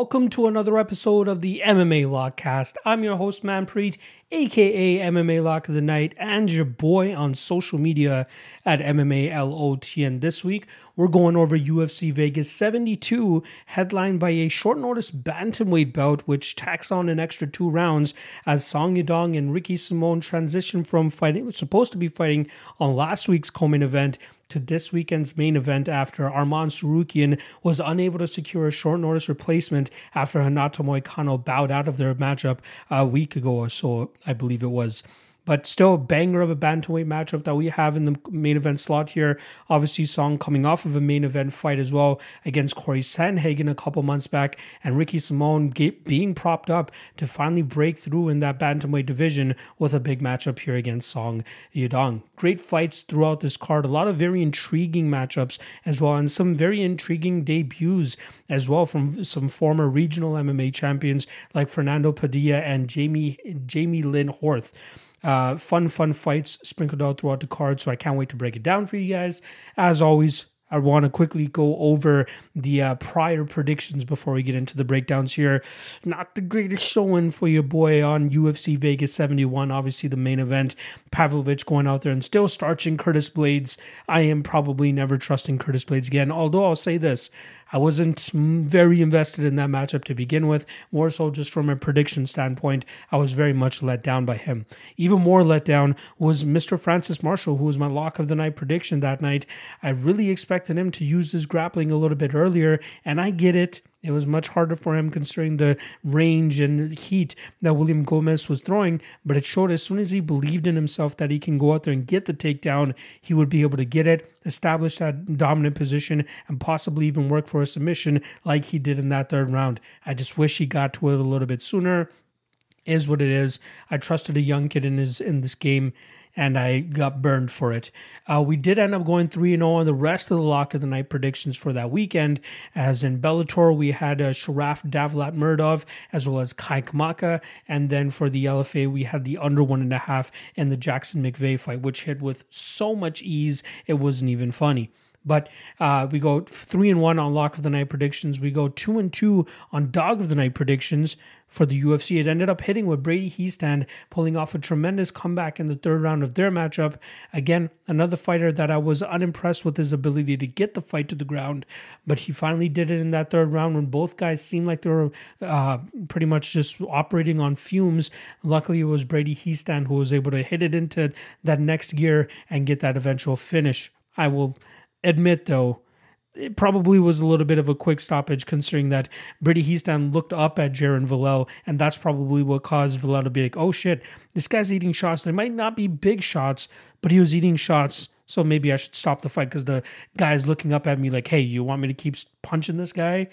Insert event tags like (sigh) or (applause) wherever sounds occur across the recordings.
Welcome to another episode of the MMA Lockcast. I'm your host, Manpreet, aka MMA Lock of the Night, and your boy on social media at MMA LOT. And this week, we're going over UFC Vegas 72, headlined by a short notice bantamweight bout, which tacks on an extra two rounds as Song Yadong and Ricky Simon transition from fighting, supposed to be fighting on last week's co-main event to this weekend's main event after Arman Tsarukyan was unable to secure a short notice replacement after Renato Moicano bowed out of their matchup a week ago or so, I believe it was but still a banger of a bantamweight matchup that we have in the main event slot here. Obviously, Song coming off of a main event fight as well against Corey Sandhagen a couple months back, and Ricky Simon being propped up to finally break through in that bantamweight division with a big matchup here against Song Yadong. Great fights throughout this card, a lot of very intriguing matchups as well, and some very intriguing debuts as well from some former regional MMA champions like Fernando Padilla and Jamie Jamie Lynn Horth. Uh, fun, fun fights sprinkled out throughout the card. So I can't wait to break it down for you guys. As always, I want to quickly go over the uh, prior predictions before we get into the breakdowns here. Not the greatest showing for your boy on UFC Vegas 71. Obviously, the main event. Pavlovich going out there and still starching Curtis Blaydes. I am probably never trusting Curtis Blaydes again. Although I'll say this I wasn't very invested in that matchup to begin with, more so just from a prediction standpoint. I was very much let down by him. Even more let down was Mr. Francis Marshall, who was my lock of the night prediction that night. I really expected him to use his grappling a little bit earlier, and I get it. It was much harder for him considering the range and heat that William Gomis was throwing, but it showed as soon as he believed in himself that he can go out there and get the takedown, he would be able to get it, establish that dominant position, and possibly even work for a submission like he did in that third round. I just wish he got to it a little bit sooner. Is what it is. I trusted a young kid in his in this game and I got burned for it. Uh, we did end up going 3 0 on the rest of the lock of the night predictions for that weekend. As in Bellator, we had uh, Sharaf Davlatmurodov as well as Kai Kamaka. And then for the LFA, we had the under one and a half and the Jackson McVeigh fight, which hit with so much ease, it wasn't even funny. But uh, we go three and one on lock of the night predictions. We go two and two on dog of the night predictions for the UFC. It ended up hitting with Brady Hiestand pulling off a tremendous comeback in the third round of their matchup. Again, another fighter that I was unimpressed with his ability to get the fight to the ground, but he finally did it in that third round when both guys seemed like they were uh, pretty much just operating on fumes. Luckily, it was Brady Hiestand who was able to hit it into that next gear and get that eventual finish. I will admit, though, it probably was a little bit of a quick stoppage considering that Brady Hiestand looked up at Jaron Villel, and that's probably what caused Villel to be like, oh shit, this guy's eating shots. They might not be big shots, but he was eating shots. So maybe I should stop the fight because the guy's looking up at me like, hey, you want me to keep punching this guy?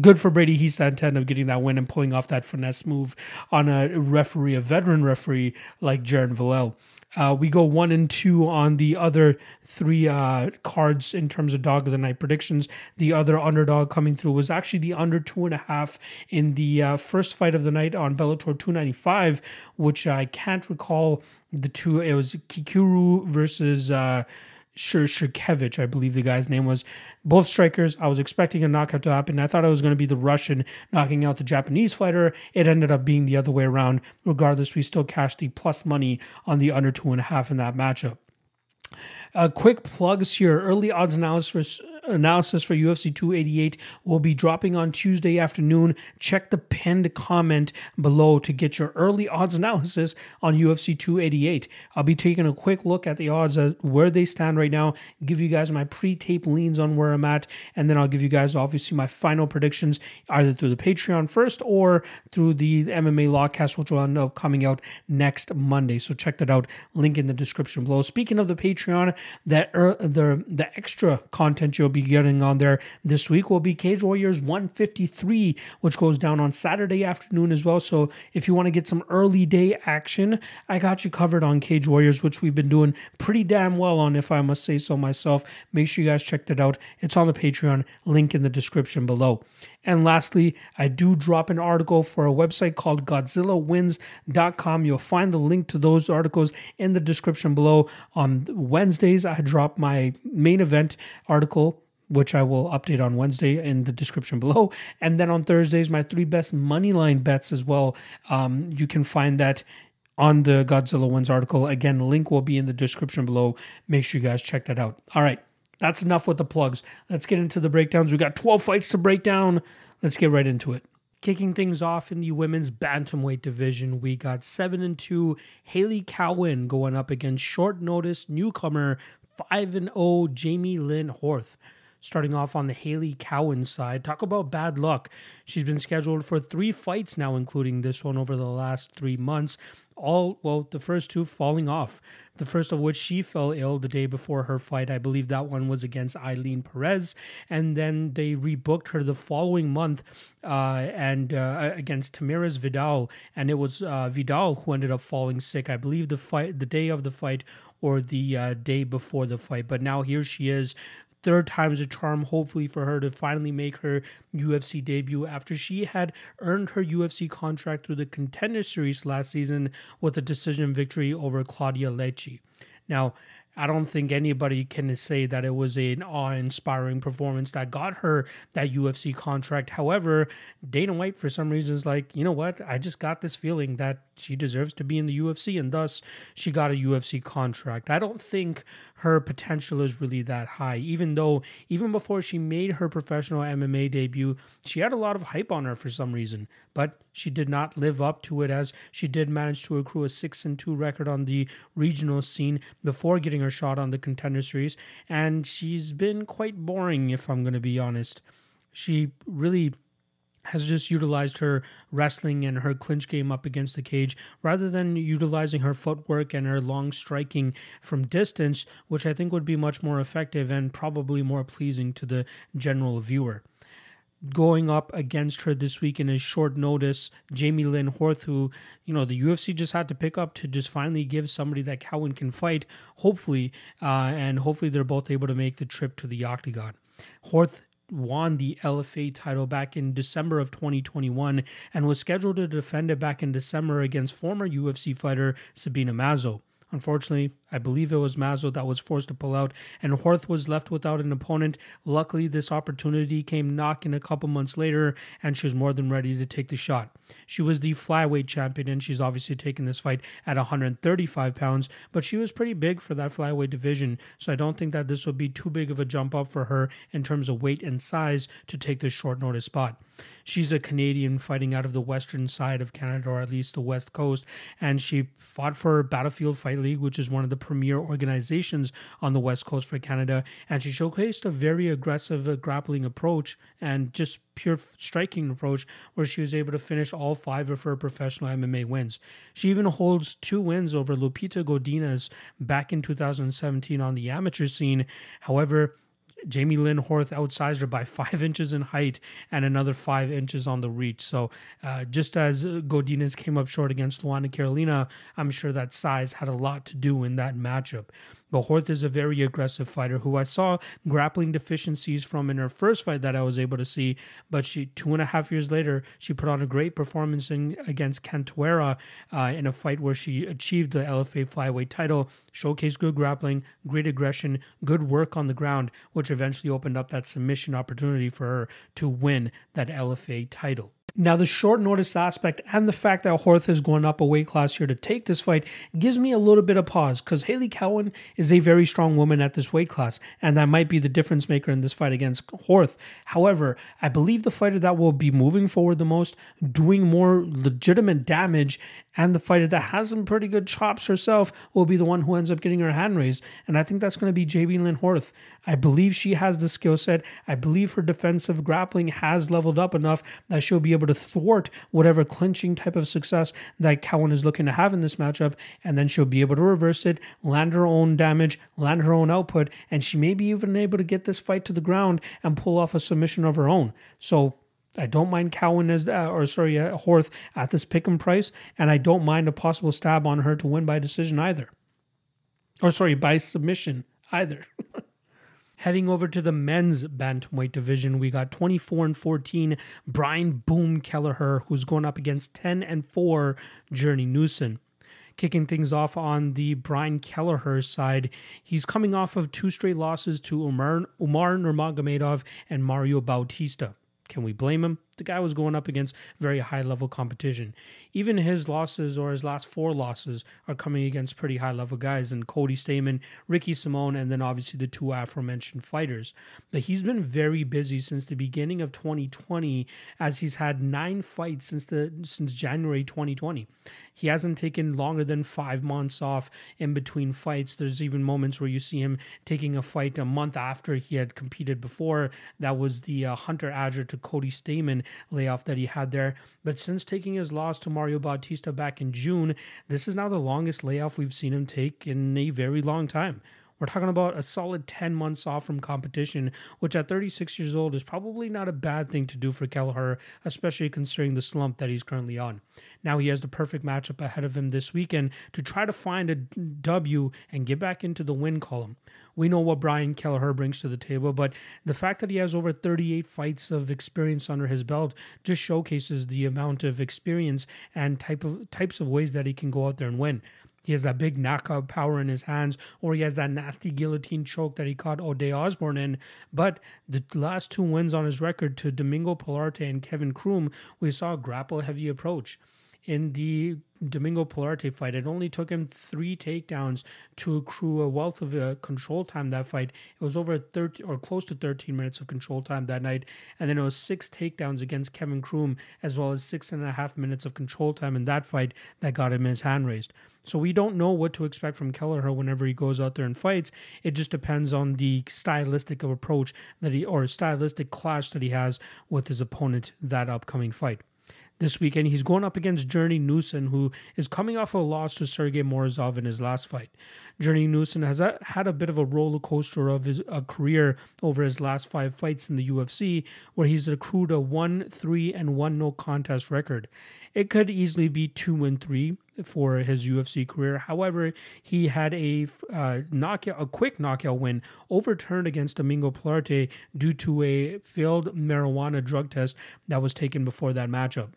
Good for Brady Hiestand to end up getting that win and pulling off that finesse move on a referee, a veteran referee like Jaron Villel. Uh, we go one and two on the other three uh, cards in terms of dog of the night predictions. The other underdog coming through was actually the under two and a half in the uh, first fight of the night on Bellator 295, which I can't recall the two. It was Kikuru versus uh, Shurkevich, I believe the guy's name was. Both strikers, I was expecting a knockout to happen. I thought it was going to be the Russian knocking out the Japanese fighter. It ended up being the other way around. Regardless, we still cashed the plus money on the under two and a half in that matchup. Uh, quick plugs here. Early odds analysis analysis for UFC 288 will be dropping on Tuesday afternoon. Check the pinned comment below to get your early odds analysis on UFC 288. I'll be taking a quick look at the odds as where they stand right now, give you guys my pre-tape leans on where I'm at, and then I'll give you guys obviously my final predictions either through the Patreon first or through the MMA Lockcast, which will end up coming out next Monday. So check that out. Link in the description below. Speaking of the Patreon, that er, the the extra content you'll be getting on there this week will be Cage Warriors 153, which goes down on Saturday afternoon as well. So if you want to get some early day action, I got you covered on Cage Warriors, which we've been doing pretty damn well on, if I must say so myself. Make sure you guys check that out. It's on the Patreon, link in the description below. And lastly, I do drop an article for a website called GodzillaWins.com. You'll find the link to those articles in the description below. On Wednesdays, I drop my main event article which I will update on Wednesday in the description below. And then on Thursdays, my three best money line bets as well. Um, you can find that on the Godzilla Wins article. Again, link will be in the description below. Make sure you guys check that out. All right, that's enough with the plugs. Let's get into the breakdowns. We got 12 fights to break down. Let's get right into it. Kicking things off in the women's bantamweight division, we got 7 and 2 Haley Cowan going up against short notice newcomer 5 and 0 Jamie Lynn Horth. Starting off on the Haley Cowan side, talk about bad luck. She's been scheduled for three fights now, including this one over the last three months. All well the first two falling off. The first of which she fell ill the day before her fight. I believe that one was against Ailin Perez. And then they rebooked her the following month uh, and uh, against Tamires Vidal. And it was uh, Vidal who ended up falling sick i believe the fight the day of the fight or the uh, day before the fight. But now here she is third time's a charm, hopefully, for her to finally make her UFC debut after she had earned her UFC contract through the Contender Series last season with a decision victory over Claudia Lecce. Now, I don't think anybody can say that it was an awe-inspiring performance that got her that UFC contract. However, Dana White, for some reason, is like, you know what? I just got this feeling that she deserves to be in the UFC, and thus she got a UFC contract. I don't think her potential is really that high. Even though, even before she made her professional MMA debut, she had a lot of hype on her for some reason, but she did not live up to it as she did manage to accrue a 6 and 2 record on the regional scene before getting her shot on the contender series. And she's been quite boring, if I'm going to be honest. She really has just utilized her wrestling and her clinch game up against the cage rather than utilizing her footwork and her long striking from distance, which I think would be much more effective and probably more pleasing to the general viewer. Going up against her this week in a short notice, Jamie Lynn Horth, who, you know, the UFC just had to pick up to just finally give somebody that Cowan can fight, hopefully, uh, and hopefully they're both able to make the trip to the octagon. Horth won the LFA title back in December of 2021 and was scheduled to defend it back in December against former UFC fighter Sabina Mazo. Unfortunately, I believe it was Mazo that was forced to pull out, and Horth was left without an opponent. Luckily, this opportunity came knocking a couple months later, and she was more than ready to take the shot. She was the flyweight champion, and she's obviously taken this fight at 135 pounds, but she was pretty big for that flyweight division, so I don't think that this would be too big of a jump up for her in terms of weight and size to take this short notice spot. She's a Canadian fighting out of the western side of Canada, or at least the west coast, and she fought for Battlefield Fight League, which is one of the premier organizations on the west coast for Canada, and she showcased a very aggressive uh, grappling approach and just pure striking approach where she was able to finish all five of her professional MMA wins. She even holds two wins over Lupita Godinez back in 2017 on the amateur scene. However, Jamie Lynn Horth outsized her by (laughs) five inches in height and another five inches on the reach. So, uh, just as Godinez came up short against Luana Carolina, I'm sure that size had a lot to do in that matchup. But Horth is a very aggressive fighter who I saw grappling deficiencies from in her first fight that I was able to see. But she, two and a half years later, she put on a great performance in, against Cantuera uh, in a fight where she achieved the LFA flyweight title, showcased good grappling, great aggression, good work on the ground, which eventually opened up that submission opportunity for her to win that LFA title. Now, the short notice aspect and the fact that Horth is going up a weight class here to take this fight gives me a little bit of pause because Hailey Cowan is a very strong woman at this weight class, and that might be the difference maker in this fight against Horth. However, I believe the fighter that will be moving forward the most, doing more legitimate damage, and the fighter that has some pretty good chops herself will be the one who ends up getting her hand raised. And I think that's going to be Jamie Lynn Horth. I believe she has the skill set. I believe her defensive grappling has leveled up enough that she'll be able to thwart whatever clinching type of success that Cowan is looking to have in this matchup. And then she'll be able to reverse it, land her own damage, land her own output, and she may be even able to get this fight to the ground and pull off a submission of her own. So I don't mind Cowan as uh, or sorry uh, Horth at this pick and price, and I don't mind a possible stab on her to win by decision either, or sorry by submission either. (laughs) Heading over to the men's bantamweight division, we got 24 and 14 Brian Boom Kelleher, who's going up against 10 and 4 Journey Newson. Kicking things off on the Brian Kelleher side, he's coming off of two straight losses to Umar, Umar Nurmagomedov and Mario Bautista. Can we blame him? The guy was going up against very high level competition. Even his losses or his last four losses are coming against pretty high level guys and Cody Stamann, Ricky Simone, and then obviously the two aforementioned fighters. But he's been very busy since the beginning of 2020 as he's had nine fights since the since January 2020. He hasn't taken longer than five months off in between fights. There's even moments where you see him taking a fight a month after he had competed before. That was the uh, Hunter Adger to Cody Layoff that he had there. But since taking his loss to Mario Bautista back in June, this is now the longest layoff we've seen him take in a very long time. We're talking about a solid 10 months off from competition, which at 36 years old is probably not a bad thing to do for Kelleher, especially considering the slump that he's currently on. Now he has the perfect matchup ahead of him this weekend to try to find a W and get back into the win column. We know what Brian Kelleher brings to the table, but the fact that he has over 38 fights of experience under his belt just showcases the amount of experience and type of types of ways that he can go out there and win. He has that big knockout power in his hands, or he has that nasty guillotine choke that he caught Ode Osbourne in. But the last two wins on his record to Domingo Pilarte and Kevin Croom, we saw a grapple heavy approach in the Domingo Pilarte fight. It only took him three takedowns to accrue a wealth of uh, control time that fight. It was over 30 or close to 13 minutes of control time that night. And then it was six takedowns against Kevin Croom, as well as six and a half minutes of control time in that fight that got him his hand raised. So we don't know what to expect from Kelleher whenever he goes out there and fights. It just depends on the stylistic approach that he or stylistic clash that he has with his opponent that upcoming fight this weekend. He's going up against Journey Newson, who is coming off a loss to Sergey Morozov in his last fight. Journey Newson has had a bit of a roller coaster of his a career over his last five fights in the UFC, where he's accrued a one, three, and one no contest record. It could easily be two and three for his UFC career. However, he had a uh, knockout, a quick knockout win overturned against Domingo Pilarte due to a failed marijuana drug test that was taken before that matchup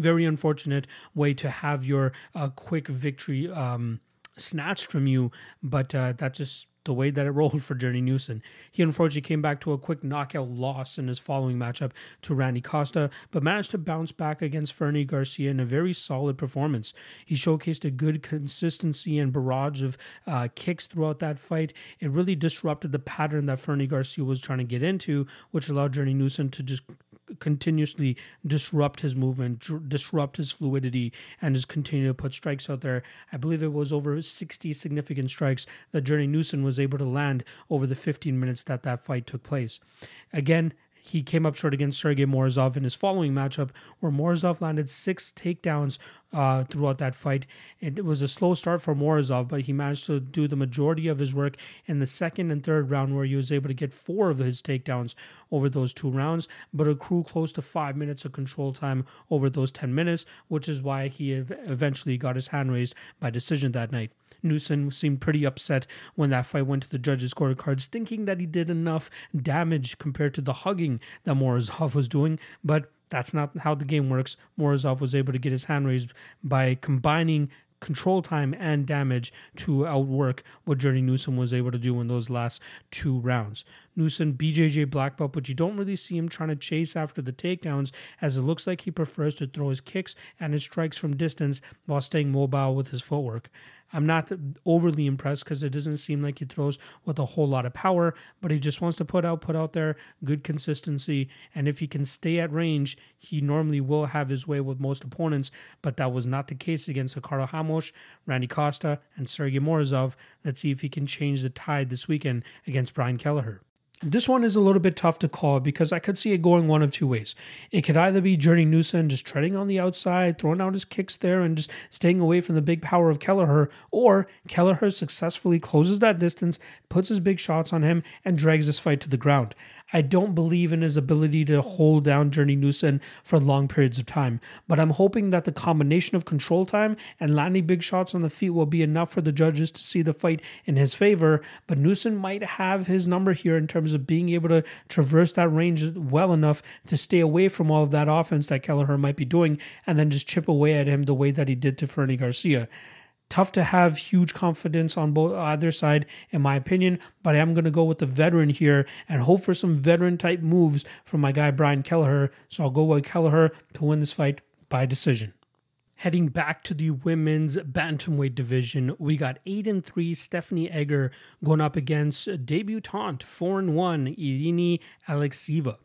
very unfortunate way to have your uh, quick victory um, snatched from you, but uh, that's just the way that it (laughs) rolled for Journey Newson. He unfortunately came back to a quick knockout loss in his following matchup to Randy Costa, but managed to bounce back against Fernie Garcia in a very solid performance. He showcased a good consistency and barrage of uh, kicks throughout that fight. It really disrupted the pattern that Fernie Garcia was trying to get into, which allowed Journey Newson to just continuously disrupt his movement, dr- disrupt his fluidity, and just continue to put strikes out there. I believe it was over 60 significant strikes that Journey Newson was able to land over the 15 minutes that that fight took place. Again, he came up short against Sergey Morozov in his following matchup, where Morozov landed six takedowns uh, throughout that fight. It was a slow start for Morozov, but he managed to do the majority of his work in the second and third round, where he was able to get four of his takedowns over those two rounds, but accrue close to five minutes of control time over those 10 minutes, which is why he eventually got his hand raised by decision that night. Newson seemed pretty upset when that fight went to the judges' scorecards, thinking that he did enough damage compared to the hugging that Morozov was doing, but that's not how the game works. Morozov was able to get his hand raised by combining control time and damage to outwork what Journey Newson was able to do in those last two rounds. Newson, BJJ black belt, but you don't really see him trying to chase after the takedowns, as it looks like he prefers to throw his kicks and his strikes from distance while staying mobile with his footwork. I'm not overly impressed because it doesn't seem like he throws with a whole lot of power, but he just wants to put out, put out there good consistency. And if he can stay at range, he normally will have his way with most opponents. But that was not the case against Ricardo Ramos, Randy Costa, and Sergey Morozov. Let's see if he can change the tide this weekend against Brian Kelleher. This one is a little bit tough to call because I could see it going one of two ways. It could either be Journey Newson just treading on the outside, throwing out his kicks there, and just staying away from the big power of Kelleher, or Kelleher successfully closes that distance, puts his big shots on him, and drags this fight to the ground. I don't believe in his ability to hold down Journey Newson for long periods of time, but I'm hoping that the combination of control time and landing big shots on the feet will be enough for the judges to see the fight in his favor. But Newson might have his number here in terms of being able to traverse that range well enough to stay away from all of that offense that Kelleher might be doing and then just chip away at him the way that he did to Fernie Garcia. Tough to have huge confidence on both either side, in my opinion, but I am going to go with the veteran here and hope for some veteran type moves from my guy Brian Kelleher. So I'll go with Kelleher to win this fight by decision. Heading back to the women's bantamweight division, we got 8 and 3 Stephanie Egger going up against debutante 4 and 1 Irina Alekseeva.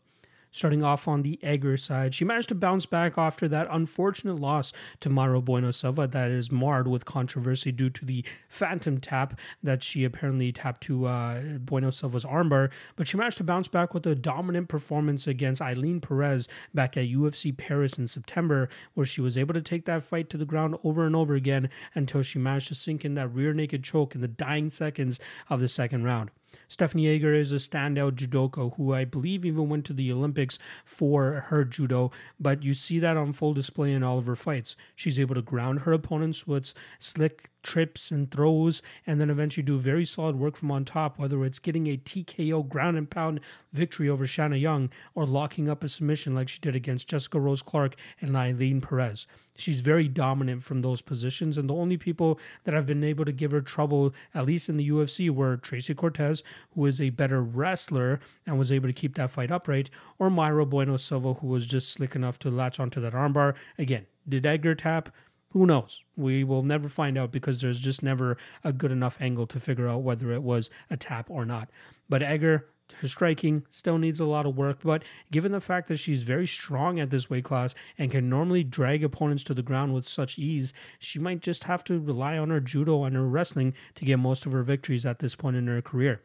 Starting off on the Egger side, she managed to bounce back after that unfortunate loss to Mayra Bueno Silva that is marred with controversy due to the phantom tap that she apparently tapped to uh, Bueno Silva's armbar. But she managed to bounce back with a dominant performance against Ailin Perez back at UFC Paris in September, where she was able to take that fight to the ground over and over again until she managed to sink in that rear naked choke in the dying seconds of the second round. Stephanie Egger is a standout judoka who I believe even went to the Olympics for her judo, but you see that on full display in all of her fights. She's able to ground her opponents with slick trips and throws, and then eventually do very solid work from on top, whether it's getting a TKO ground and pound victory over Shanna Young or locking up a submission like she did against Jessica Rose Clark and Ailin Perez. She's very dominant from those positions, and the only people that have been able to give her trouble, at least in the UFC, were Tracy Cortez, who is a better wrestler and was able to keep that fight upright, or Mayra Bueno Silva, who was just slick enough to latch onto that armbar. Again, did Egger tap? Who knows? We will never find out because there's just never a good enough angle to figure out whether it was a tap or not. But Egger her striking still needs a lot of work, but given the fact that she's very strong at this weight class and can normally drag opponents to the ground with such ease, she might just have to rely on her judo and her wrestling to get most of her victories at this point in her career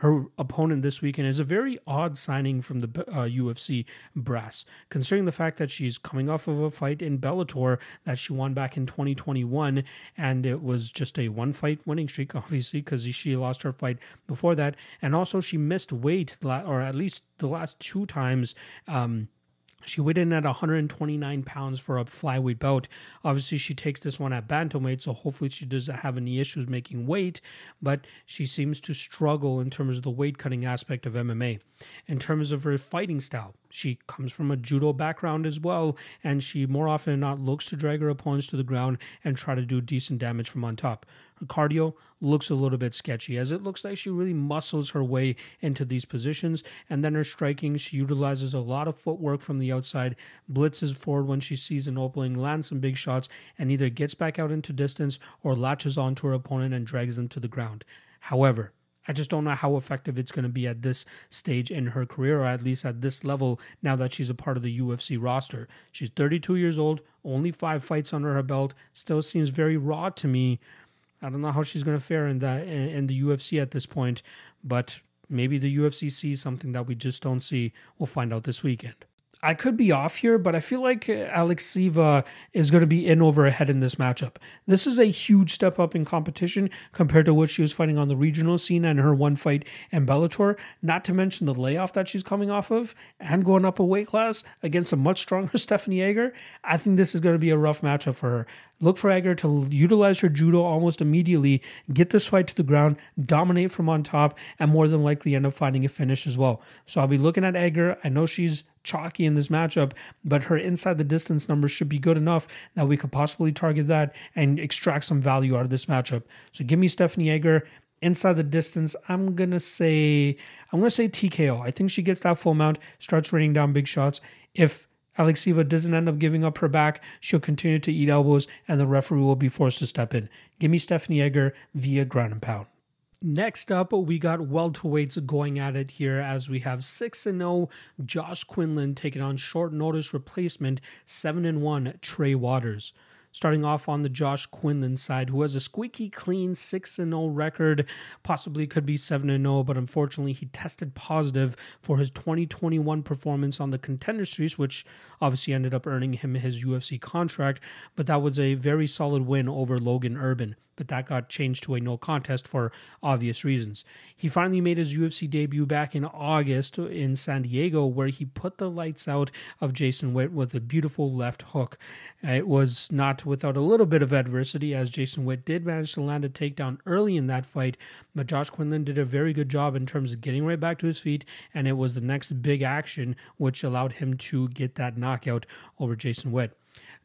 her opponent this weekend is a very odd signing from the uh, UFC brass, considering the fact that she's coming off of a fight in Bellator that she won back in 2021, and it was just a one fight winning streak, (laughs) obviously, because she lost her fight before that, and also she missed weight, or at least the last two times. Um, she weighed in at 129 pounds for a flyweight bout. Obviously, she takes this one at bantamweight, so hopefully she doesn't have any issues making weight. But she seems to struggle in terms of the weight cutting aspect of MMA. In terms of her fighting style, she comes from a judo background as well, and she more often than not looks to drag her opponents to the ground and try to do decent damage from on top. Cardio looks a little bit sketchy, as it looks like she really muscles her way into these positions. And then her striking, she utilizes a lot of footwork from the outside, blitzes forward when she sees an opening, lands some big shots, and either gets back out into distance or latches onto her opponent and drags them to the ground. However, I just don't know how effective it's going to be at this stage in her career, or at least at this level now that she's a part of the UFC roster. She's 32 years old, only five fights under her belt, still seems very raw to me. I don't know how she's going to fare in that in the UFC at this point, but maybe the UFC sees something that we just don't see. We'll find out this weekend. I could be off here, but I feel like uh, Alekseeva is going to be in over ahead in this matchup. This is a huge step up in competition compared to what she was fighting on the regional scene and her one fight in Bellator. Not to mention the layoff that she's coming off of and going up a weight class against a much stronger (laughs) Stephanie Egger. I think this is going to be a rough matchup for her. Look for Egger to utilize her judo almost immediately, get this fight to the ground, dominate from on top, and more than likely end up finding a finish as well. So I'll be looking at Egger. I know she's chalky in this matchup, but her inside the distance numbers should be good enough that we could possibly target that and extract some value out of this matchup. So give me Stephanie Egger inside the distance. I'm gonna say I'm gonna say TKO. I think she gets that full mount, starts raining down big shots. If Alekseeva doesn't end up giving up her back, she'll continue to eat elbows, and the referee will be forced to step in. Give me Stephanie Egger via ground and pound. Next up, we got welterweights going at it here as we have 6 0 Josh Quinlan taking on short notice replacement 7 1 Trey Waters. Starting off on the Josh Quinlan side, who has a squeaky clean 6 0 record, possibly could be 7 0, but unfortunately he tested positive for his 2021 performance on the contender series, which obviously ended up earning him his UFC contract. But that was a very solid win over Logan Urban but that got changed to a no contest for obvious reasons. He finally made his UFC debut back in August in San Diego, where he put the lights out of Jason Witt with a beautiful left hook. It was not without a little bit of adversity, as Jason Witt did manage to land a takedown early in that fight, but Josh Quinlan did a very good job in terms of getting right back to his feet, and it was the next big action which allowed him to get that knockout over Jason Witt.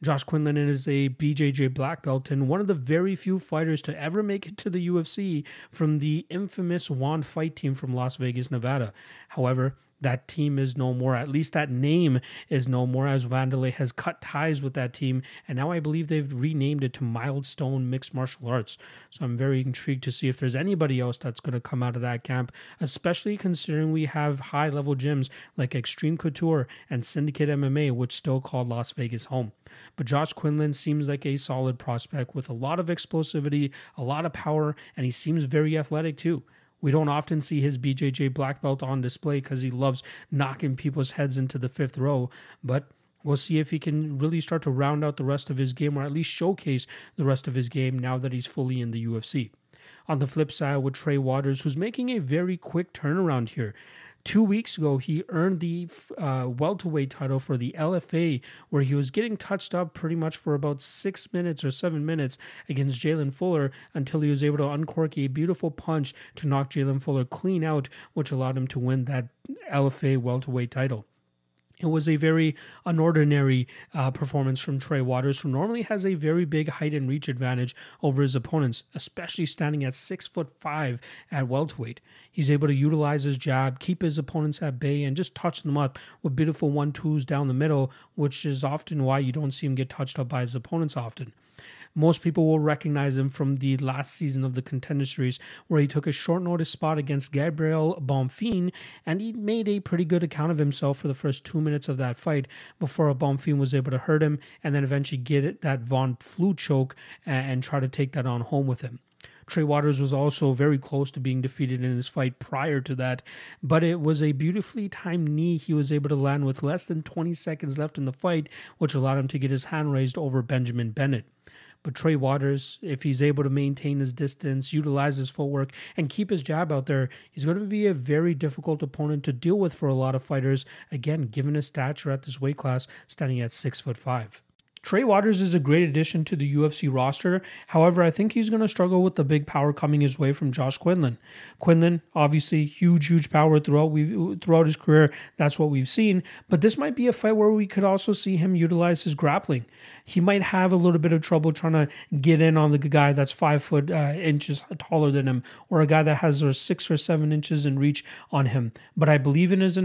Josh Quinlan is a BJJ black belt and one of the very few fighters to ever make it to the UFC from the infamous Wand Fight team from Las Vegas, Nevada. However, that team is no more. At least that name is no more, as Wanderlei has cut ties with that team, and now I believe they've renamed it to Milestone Mixed Martial Arts. So I'm very intrigued to see if there's anybody else that's going to come out of that camp, especially considering we have high level gyms like Extreme Couture and Syndicate MMA, which still call Las Vegas home. But Josh Quinlan seems like a solid prospect with a lot of explosivity, a lot of power, and he seems very athletic too. We don't often see his BJJ black belt on display because he loves knocking people's heads into the fifth row, but we'll see if he can really start to round out the rest of his game or at least showcase the rest of his game now that he's fully in the UFC. On the flip side, with Trey Waters, who's making a very quick turnaround here. Two weeks ago, he earned the uh, welterweight title for the LFA, where he was getting touched up pretty much for about six minutes or seven minutes against Jalen Fuller until he was able to uncork a beautiful punch to knock Jalen Fuller clean out, which allowed him to win that LFA welterweight title. It was a very unordinary uh, performance from Trey Waters, who normally has a very big height and reach advantage over his opponents, especially standing at six foot five at welterweight. He's able to utilize his jab, keep his opponents at bay, and just touch them up with beautiful one twos down the middle, which is often why you don't see him get touched up by his opponents often. Most people will recognize him from the last season of the Contender Series, where he took a short notice spot against Gabriel Bonfim, and he made a pretty good account of himself for the first two minutes of that fight before Bonfim was able to hurt him and then eventually get that Von Flue choke and try to take that on home with him. Trey Waters was also very close to being defeated in his fight prior to that, but it was a beautifully timed knee he was able to land with less than 20 seconds left in the fight, which allowed him to get his hand raised over Benjamin Bennett. But Trey Waters, if he's able to maintain his distance, utilize his footwork, and keep his jab out there, he's going to be a very difficult opponent to deal with for a lot of fighters. Again, given his stature at this weight class, standing at six foot five. Trey Waters is a great addition to the UFC roster. However, I think he's going to struggle with the big power coming his way from Josh Quinlan. Quinlan, obviously, huge, huge power throughout we throughout his career. That's what we've seen. But this might be a fight where we could also see him utilize his grappling. He might have a little bit of trouble trying to get in on the guy that's five foot uh, inches taller than him, or a guy that has or six or seven inches in reach on him. But I believe in his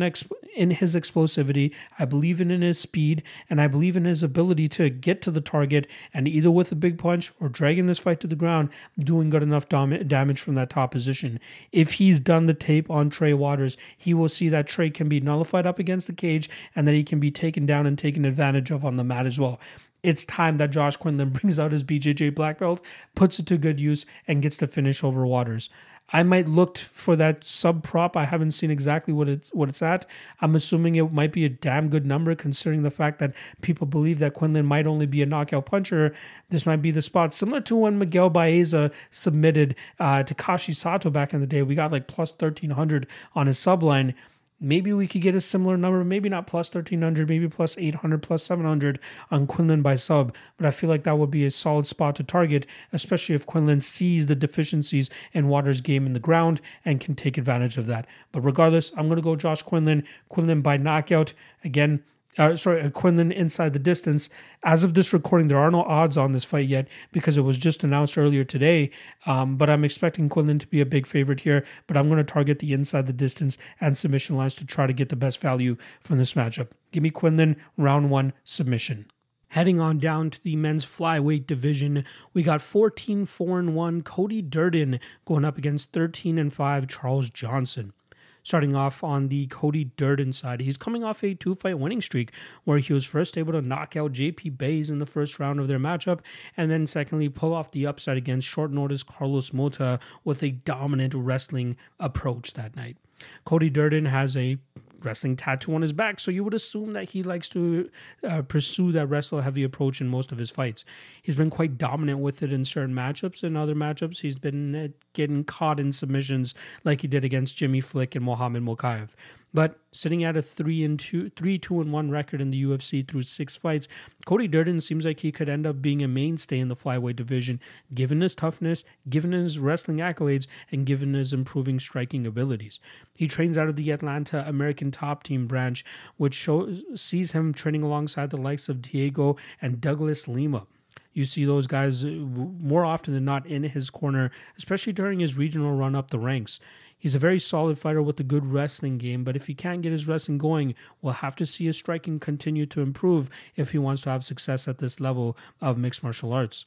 in his explosivity. I believe in, in his speed, and I believe in his ability to get to the target and either with a big punch or dragging this fight to the ground, doing good enough dam- damage from that top position. If he's done the tape on Trey Waters, he will see that Trey can be nullified up against the cage and that he can be taken down and taken advantage of on the mat as well it's time that Josh Quinlan (laughs) brings out his BJJ black belt, puts it to good use, and gets the finish over Waters. I might look for that sub prop. I haven't seen exactly what it's what it's at. I'm assuming it might be a damn good number considering the fact that people believe that Quinlan might only be a knockout puncher. This might be the spot similar to when Miguel Baeza submitted uh, Takashi Sato back in the day. We got like plus 1300 on his subline maybe we could get a similar number, maybe not plus 1300, maybe plus 800, plus 700 on Quinlan by sub. But I feel like that would be a solid spot to target, especially if Quinlan sees the deficiencies in Waters' game in the ground and can take advantage of that. But regardless, I'm going to go Josh Quinlan, Quinlan by knockout. Again, uh, sorry, Quinlan inside the distance. As of this recording, there are no odds on this fight yet because it was just announced earlier today. Um, but I'm expecting Quinlan to be a big favorite here. But I'm going to target the inside the distance and submission lines to try to get the best value from this matchup. Give me Quinlan round one submission. Heading on down to the men's flyweight division, we got 14 4 and 1 Cody Durden going up against 13 and 5 Charles Johnson starting off on the Cody Durden side. He's coming off a two fight winning streak where he was first able to knock out JP Buys in the first round of their matchup, and then secondly, pull off the upside against short notice Carlos Mota with a dominant wrestling approach that night. Cody Durden has a wrestling tattoo on his back, so you would assume that he likes to uh, pursue that wrestle heavy approach in most of his fights. He's been quite dominant with it in certain matchups. In other matchups, he's been uh, getting caught in submissions like he did against Jimmy Flick and Mohamed Mokaev. But sitting at a three and two, three two and one record in the UFC through six fights, Cody Durden seems like he could end up being a mainstay in the flyweight division, given his toughness, given his wrestling accolades, and given his improving striking abilities. He trains out of the Atlanta American Top Team branch, which shows sees him training alongside the likes of Diego and Douglas Lima. You see those guys uh, more often than not in his corner, especially during his regional run up the ranks. He's a very solid fighter with a good wrestling game, but if he can't get his wrestling going, we'll have to see his striking continue to improve if he wants to have success at this level of mixed martial arts.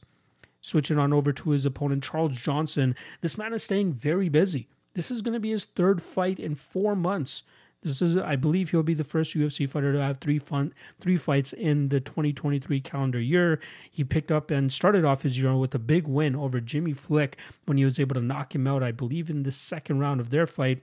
Switching on over to his opponent, Charles Johnson, this man is staying very busy. This is going to be his third fight in four months. This is, I believe, he'll be the first UFC fighter to have three fun, three fights in the 2023 calendar year. He picked up and started off his year with a big win over Jimmy Flick when he was able to knock him out, I believe, in the second round of their fight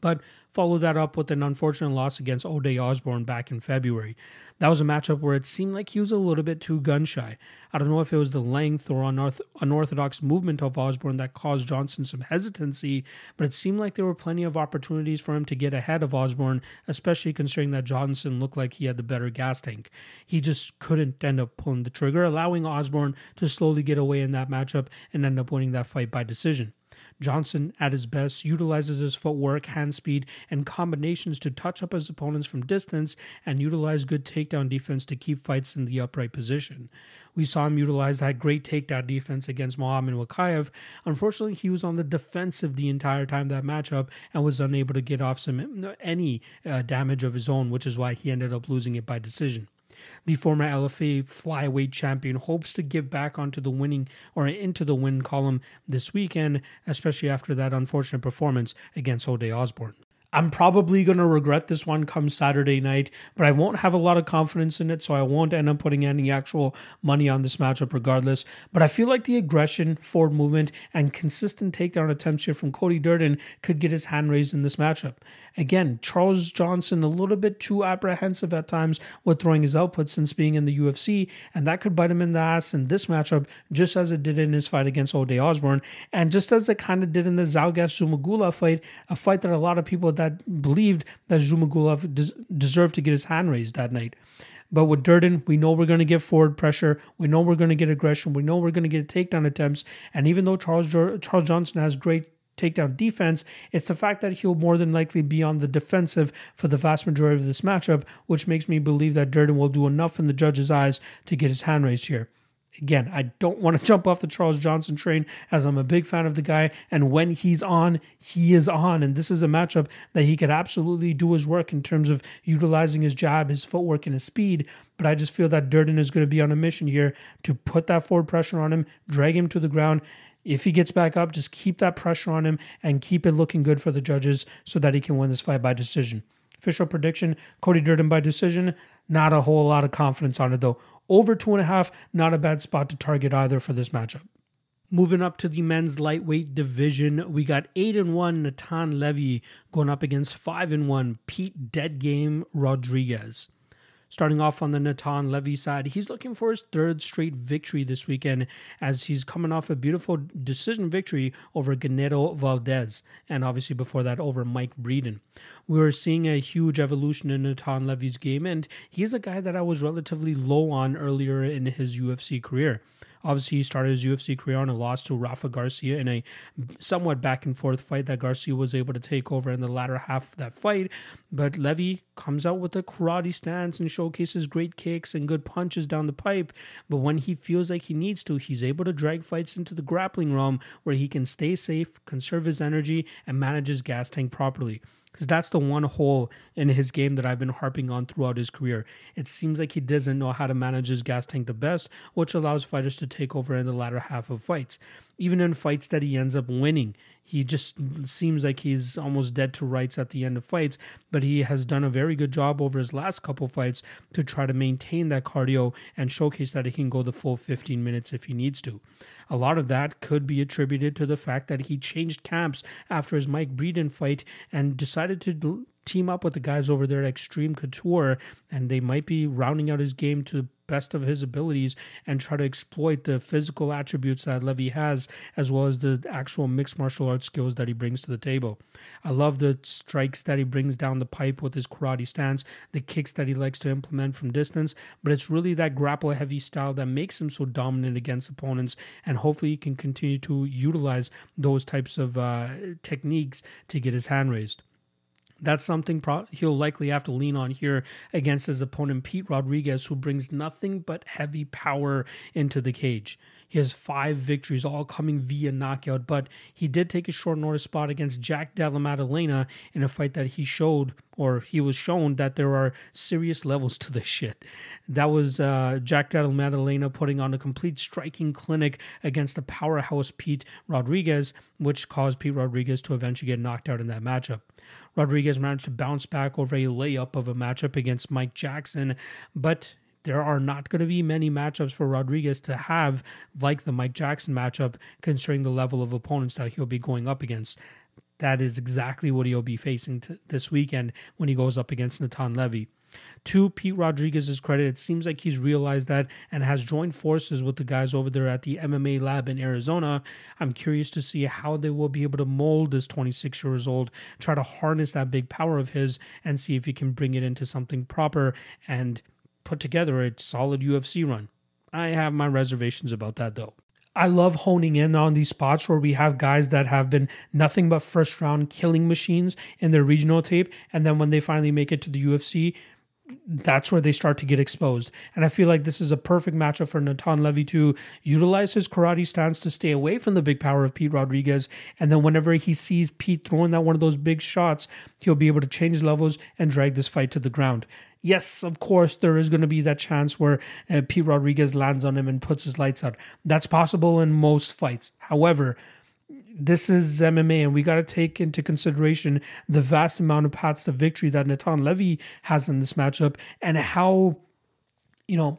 but followed that up with an unfortunate loss against Ode Osbourne back in February. That was a matchup where it seemed like he was a little bit too gun shy. I don't know if it was the length or unorth- unorthodox movement of Osbourne that caused Johnson some hesitancy, but it seemed like there were plenty of opportunities for him to get ahead of Osbourne, especially considering that Johnson looked like he had the better gas tank. He just couldn't end up pulling the trigger, allowing Osbourne to slowly get away in that matchup and end up winning that fight by decision. Johnson, at his best, utilizes his footwork, hand speed, and combinations to touch up his opponents from distance and utilize good takedown defense to keep fights in the upright position. We saw him utilize that great takedown defense against Muhammad Mokaev. Unfortunately, he was on the defensive the entire time that matchup and was unable to get off some any uh, damage of his own, which is why he ended up losing it by decision. The former LFA flyweight champion hopes to give back onto the winning or into the win column this weekend, especially after that unfortunate performance against Ode Osbourne. I'm probably going to regret this one come Saturday night, but I won't have a lot of confidence in it, so I won't end up putting any actual money on this matchup regardless. But I feel like the aggression, forward movement, and consistent takedown attempts here from Cody Durden could get his hand raised in this matchup. Again, Charles Johnson a little bit too apprehensive at times with throwing his output since being in the UFC, and that could bite him in the ass in this matchup, just as it did in his fight against Ode Osbourne, and just as it kind of did in the Zhalgas Zhumagulov fight, a fight that a lot of people that believed that Zhumagulov des- deserved to get his hand raised that night. But with Durden, we know we're going to get forward pressure. We know we're going to get aggression. We know we're going to get takedown attempts. And even though Charles Charles Johnson has great takedown defense, it's the fact that he'll more than likely be on the defensive for the vast majority of this matchup, which makes me believe that Durden will do enough in the judge's eyes to get his hand raised here. Again, I don't want to (laughs) jump off the Charles Johnson train as I'm a big fan of the guy. And when he's on, he is on. And this is a matchup that he could absolutely do his work in terms of utilizing his jab, his footwork, and his speed. But I just feel that Durden is going to be on a mission here to put that forward pressure on him, drag him to the ground. If he gets back up, just keep that pressure on him and keep it looking good for the judges so that he can win this fight by decision. Official prediction Cody Durden by decision. Not a whole lot of confidence on it though. Over two and a half, not a bad spot to target either for this matchup. Moving up to the men's lightweight division, we got 8 and 1 Natan Levy going up against 5 and 1 Pete Dead Game Rodriguez. Starting off on the Natan Levy side, he's looking for his third straight victory this weekend as he's coming off a beautiful decision victory over Genaro Valdez, and obviously before that over Mike Breeden. We were seeing a huge evolution in Natan Levy's game, and he's a guy that I was relatively low on earlier in his UFC career. Obviously, he started his UFC career on a loss to Rafa Garcia in a somewhat back and forth fight that Garcia was able to take over in the latter half of that fight. But Levy comes out with a karate stance and showcases great kicks and good punches down the pipe. But when he feels like he needs to, he's able to drag fights into the grappling realm where he can stay safe, conserve his energy, and manage his gas tank properly because that's the one hole in his game that I've been harping on throughout his career. It seems like he doesn't know how to manage his gas tank the best, which allows fighters to take over in the latter half of fights. Even in fights that he ends up winning, he just seems like he's almost dead to rights at the end of fights, but he has done a very good job over his last couple fights to try to maintain that cardio and showcase that he can go the full 15 minutes if he needs to. A lot of that could be attributed to the fact that he changed camps after his Mike Breeden fight and decided to team up with the guys over there at Extreme Couture, and they might be rounding out his game to the best of his abilities and try to exploit the physical attributes that Levy has, as well as the actual mixed martial arts skills that he brings to the table. I love the strikes that he brings down the pipe with his karate stance, the kicks that he likes to implement from distance, but it's really that grapple heavy style that makes him so dominant against opponents, and hopefully he can continue to utilize those types of uh, techniques to get his hand raised. That's something pro- he'll likely have to lean on here against his opponent, Pete Rodriguez, who brings nothing but heavy power into the cage. He has five victories, all coming via knockout, but he did take a short notice spot against Jack Della Maddalena in a fight that he showed, or he was shown, that there are serious levels to this shit. That was uh, Jack Della Maddalena putting on a complete striking clinic against the powerhouse Pete Rodriguez, which caused Pete Rodriguez to eventually get knocked out in that matchup. Rodriguez managed to bounce back over a layup of a matchup against Mike Jackson, but there are not going to be many matchups for Rodriguez to have like the Mike Jackson matchup, considering the level of opponents that he'll be going up against. That is exactly what he'll be facing t- this weekend when he goes up against Natan Levy. To Pete Rodriguez's credit, it seems like he's realized that and has joined forces with the guys over there at the MMA lab in Arizona. I'm curious to see how they will be able to mold this 26 years old, try to harness that big power of his, and see if he can bring it into something proper and put together a solid UFC run. I have my reservations about that though. I love honing in on these spots where we have guys that have been nothing but first round killing machines in their regional tape. And then when they finally make it to the UFC, that's where they start to get exposed. And I feel like this is a perfect matchup for Natan Levy to utilize his karate stance to stay away from the big power of Pete Rodriguez. And then whenever he sees Pete throwing that one of those big shots, he'll be able to change levels and drag this fight to the ground. Yes, of course, there is going to be that chance where uh, Pete Rodriguez lands on him and puts his lights out. That's possible in most fights. However, this is MMA, and we got to take into consideration the vast amount of paths to victory that Natan Levy has in this matchup, and how, you know,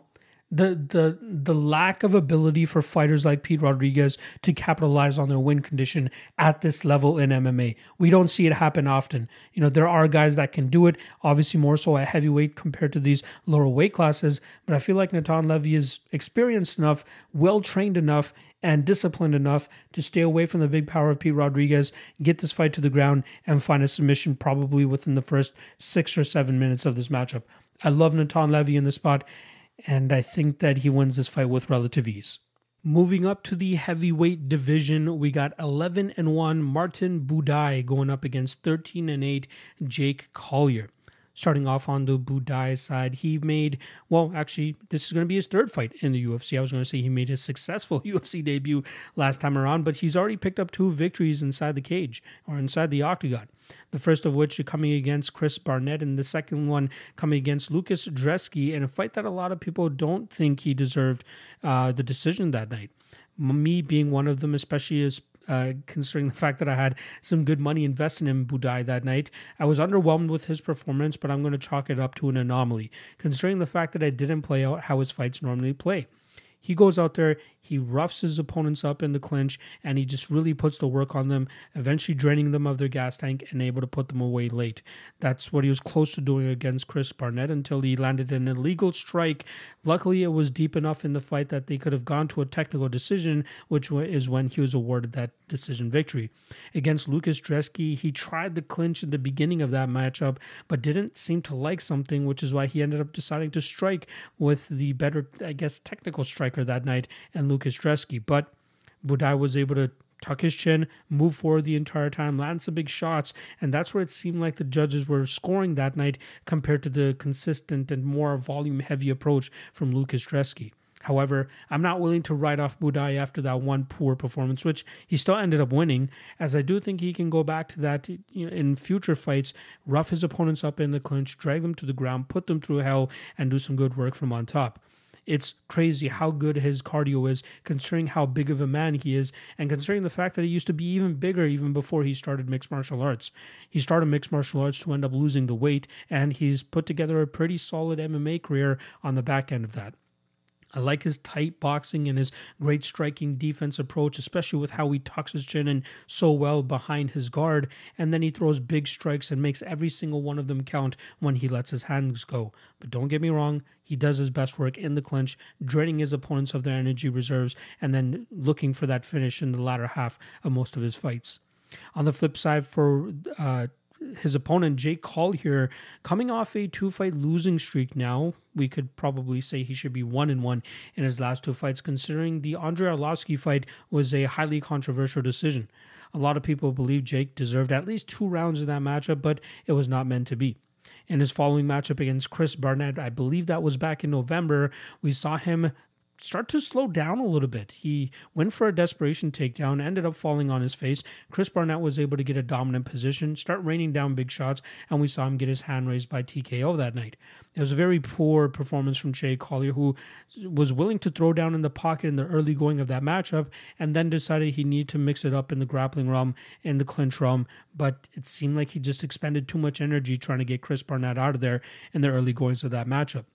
the the the lack of ability for fighters like Pete Rodriguez to capitalize on their win condition at this level in MMA. We don't see it happen often. You know, there are guys that can do it, obviously more so at heavyweight compared to these lower weight classes, but I feel like Natan Levy is experienced enough, well trained enough, and disciplined enough to stay away from the big power of Pete Rodriguez, get this fight to the ground, and find a submission probably within the first six or seven minutes of this matchup. I love Natan Levy in the spot, and I think that he wins this fight with relative ease. Moving up to the heavyweight division, we got 11 and 1 Martin Buday going up against 13 and 8 Jake Collier starting off on the Buday side, he made, well, actually, this is going to be his third fight in the UFC. I was going to say he made his successful (laughs) UFC debut last time around, but he's already picked up two victories inside the cage or inside the octagon. The first of which coming against Chris Barnett, and the second one coming against Lucas Brzeski in a fight that a lot of people don't think he deserved uh, the decision that night. Me being one of them, especially as uh, considering the fact that I had some good money invested in Buday that night. I was underwhelmed with his performance, but I'm going to chalk it up to an anomaly, considering the fact that I didn't play out how his fights normally play. He goes out there, he roughs his opponents up in the clinch, and he just really puts the work on them, eventually draining them of their gas tank and able to put them away late. That's what he was close to doing against Chris Barnett until he landed an illegal strike. Luckily, it was deep enough in the fight that they could have gone to a technical decision, which is when he was awarded that decision victory. Against Lucas Brzeski, he tried the clinch in the beginning of that matchup, but didn't seem to like something, which is why he ended up deciding to strike with the better, I guess, technical strike striker that night and Lucas Brzeski. But Buday was able to tuck his chin, move forward the entire time, land some big shots, and that's where it seemed like the judges were scoring that night compared to the consistent and more volume heavy approach from Lucas Brzeski. However, I'm not willing to write off Buday after that one poor performance, which he still ended up winning, as I do think he can go back to that in future fights, rough his opponents up in the clinch, drag them to the ground, put them through hell, and do some good work from on top. It's crazy how good his cardio is, considering how big of a man he is, and considering the fact that he used to be even bigger even before he started mixed martial arts. He started mixed martial arts to end up losing the weight, and he's put together a pretty solid MMA career on the back end of that. I like his tight boxing and his great striking defense approach, especially with how he tucks his chin in so well behind his guard. And then he throws big strikes and makes every single one of them count when he lets his hands go. But don't get me wrong, he does his best work in the clinch, draining his opponents of their energy reserves and then looking for that finish in the latter half of most of his fights. On the flip side, for uh, his opponent Jake Collier coming off a two fight losing streak now. We could probably say he should be one and one in his last two fights, considering the Andrei Arlovsky fight was a highly controversial decision. A lot of people believe Jake deserved at least two rounds in that matchup, but it was not meant to be. In his following matchup against Chris Barnett, I believe that was back in November, we saw him start to slow down a little bit. He went for a desperation takedown, ended up falling on his face. Chris Barnett was able to get a dominant position, start raining down big shots, and we saw him get his hand raised by TKO that night. It was a very poor performance from Jay Collier, who was willing to throw down in the pocket in the early going of that matchup, and then decided he needed to mix it up in the grappling realm, in the clinch realm. But it seemed like he just expended too much energy trying to get Chris Barnett out of there in the early goings of that matchup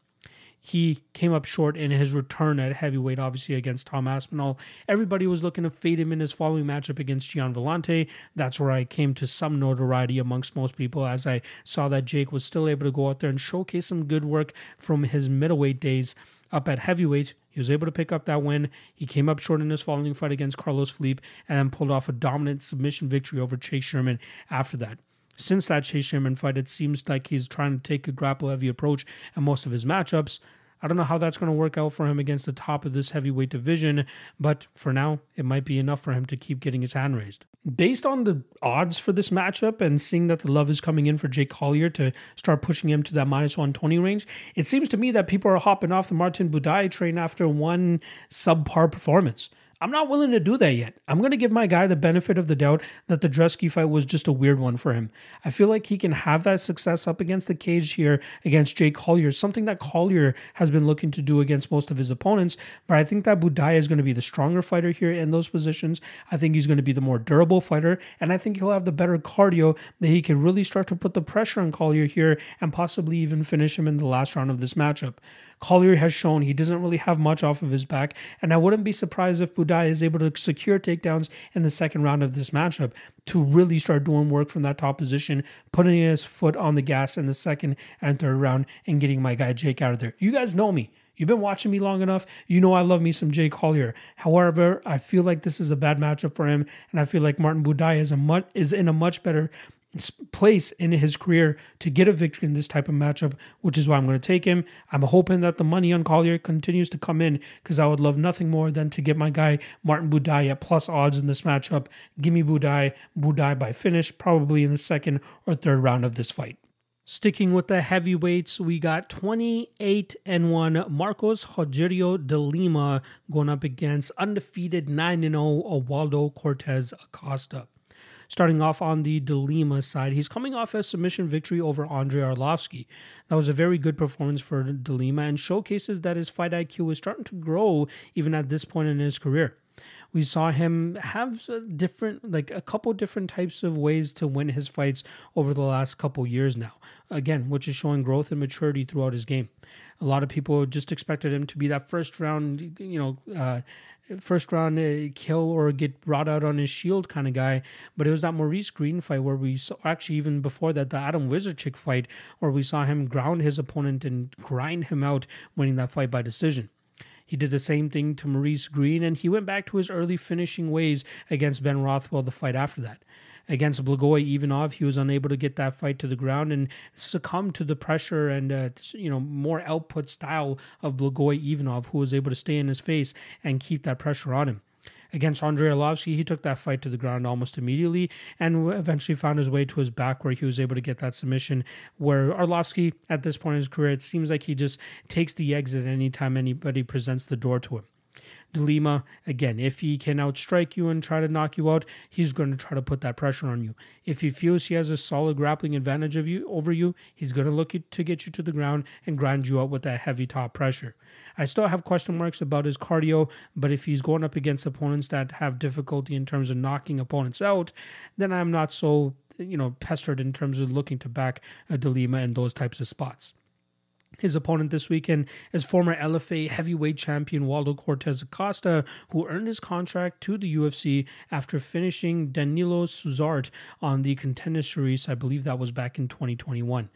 he came up short in his return at heavyweight, obviously against Tom Aspinall. Everybody was looking to fade him in his following matchup against Gian Villante. That's where I came to some notoriety amongst most people as I saw that Jake was still able to go out there and showcase some good work from his middleweight days up at heavyweight. He was able to pick up that win. He came up short in his following fight against Carlos Felipe and then pulled off a dominant submission victory over Chase Sherman after that since that Chase Sherman fight, it seems like he's trying to take a grapple heavy approach in most of his matchups. I don't know how that's going to work out for him against the top of this heavyweight division, but for now, it might be enough for him to keep getting his hand raised. Based on the odds for this matchup and seeing that the love is coming in for Jake Collier to start pushing him to that minus 120 range, it seems to me that people are hopping off the Martin Buday train after one subpar performance. I'm not willing to do that yet. I'm going to give my guy the benefit of the doubt that the Brzeski fight was just a weird one for him. I feel like he can have that success up against the cage here against Jake Collier, something that Collier has been looking to do against most of his opponents. But I think that Buday is going to be the stronger fighter here in those positions. I think he's going to be the more durable fighter, and I think he'll have the better cardio that he can really start to put the pressure on Collier here and possibly even finish him in the last round of this matchup. Collier has shown he doesn't really have much off of his back, and I wouldn't be surprised if Buday is able to secure takedowns in the second round of this matchup to really start doing work from that top position, putting his foot on the gas in the second and third round, and getting my guy Jake out of there. You guys know me. You've been watching me long enough. You know I love me some Jake Collier. However, I feel like this is a bad matchup for him, and I feel like Martin Buday is a much is in a much better place in his career to get a victory in this type of matchup, which is why I'm going to take him. I'm hoping that the money on Collier continues to come in because I would love nothing more than to get my guy Martin Buday at plus odds in this matchup. Give me Buday, Buday by finish, probably in the second or third round of this fight. Sticking with the heavyweights, we got 28 and 1 Marcos Rogerio de Lima going up against undefeated 9 0 Waldo Cortes-Acosta. Starting off on the de Lima side, he's coming off a submission victory over Andrei Arlovsky. That was a very good performance for de Lima and showcases that his fight IQ is starting to grow even at this point in his career. We saw him have different, like a couple different types of ways to win his fights over the last couple years now. Again, which is showing growth and maturity throughout his game. A lot of people just expected him to be that first round, you know, uh, first round uh, kill or get brought out on his shield kind of guy. But it was that Maurice Greene fight where we saw, actually, even before that, the Adam Wieczorek fight, where we saw him ground his opponent and grind him out, winning that fight by decision. He did the same thing to Maurice Greene, and he went back to his early finishing ways against Ben Rothwell the fight after that against Blagoy Ivanov. He was unable to get that fight to the ground and succumb to the pressure and uh, you know more output style of Blagoy Ivanov, who was able to stay in his face and keep that pressure on him. Against Andrei Arlovsky, he took that fight to the ground almost immediately and eventually found his way to his back where he was able to get that submission. Where Arlovsky, at this point in his career, it seems like he just takes the exit anytime anybody presents the door to him. Lima, again, if he can outstrike you and try to knock you out, he's going to try to put that pressure on you. If he feels he has a solid grappling advantage of you over you, he's going to look to get you to the ground and grind you out with that heavy top pressure. I still have question marks about his cardio, but if he's going up against opponents that have difficulty in terms of knocking opponents out, then I'm not so you know pestered in terms of looking to back uh, de Lima in those types of spots. His opponent this weekend is former LFA heavyweight champion Waldo Cortes-Acosta, who earned his contract to the UFC after finishing Danilo Suzart on the Contender Series. I believe that was back in 2021.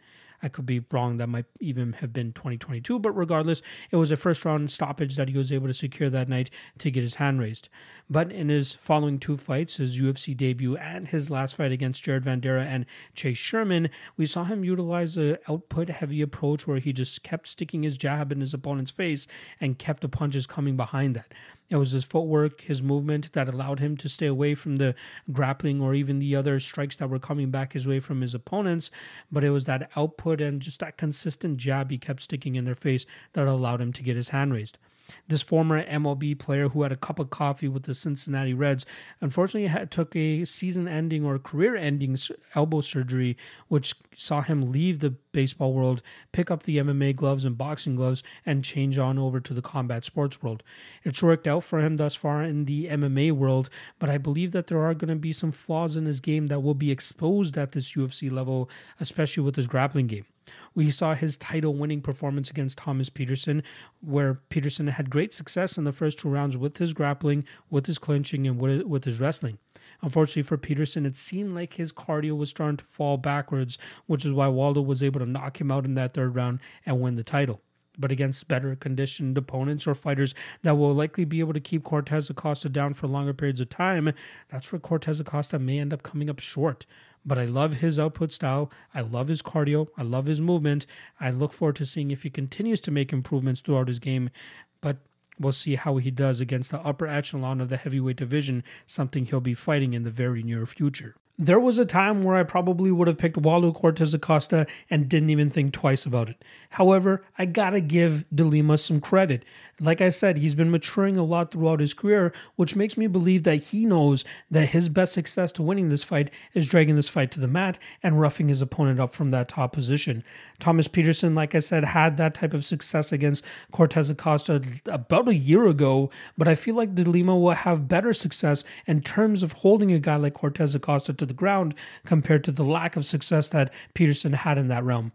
I could be wrong. That might even have been 2022. But regardless, it was a first round stoppage that he was able to secure that night to get his hand raised. But in his following two fights, his UFC debut and his last fight against Jared Vanderaa and Chase Sherman, we saw him utilize a output heavy approach where he just kept sticking his jab in his opponent's face and kept the punches coming behind that. It was his footwork, his movement that allowed him to stay away from the grappling or even the other strikes that were coming back his way from his opponents. But it was that output and just that consistent jab he kept sticking in their face that allowed him to get his hand raised. This former MLB player who had a cup of coffee with the Cincinnati Reds unfortunately had, took a season-ending or career-ending elbow surgery, which saw him leave the baseball world, pick up the MMA gloves and boxing gloves, and change on over to the combat sports world. It's worked out for him thus far in the MMA world, but I believe that there are going to be some flaws in his game that will be exposed at this UFC level, especially with his grappling game. We saw his title winning performance against Thomas Petersen, where Petersen had great success in the first two rounds with his grappling, with his clinching, and with his wrestling. Unfortunately for Petersen, it seemed like his cardio was starting to fall backwards, which is why Waldo was able to knock him out in that third round and win the title. But against better conditioned opponents or fighters that will likely be able to keep Cortes-Acosta down for longer periods of time, that's where Cortes-Acosta may end up coming up short but I love his output style. I love his cardio. I love his movement. I look forward to seeing if he continues to make improvements throughout his game. But we'll see how he does against the upper echelon of the heavyweight division, something he'll be fighting in the very near future. There was a time where I probably would have picked Waldo Cortes-Acosta and didn't even think twice about it. However, I gotta give de Lima some credit. Like I said, he's been maturing a lot throughout his career, which makes me believe that he knows that his best success to winning this fight is dragging this fight to the mat and roughing his opponent up from that top position. Thomas Petersen, like I said, had that type of success against Cortes-Acosta about a year ago, but I feel like de Lima will have better success in terms of holding a guy like Cortes-Acosta to the ground compared to the lack of success that Petersen had in that realm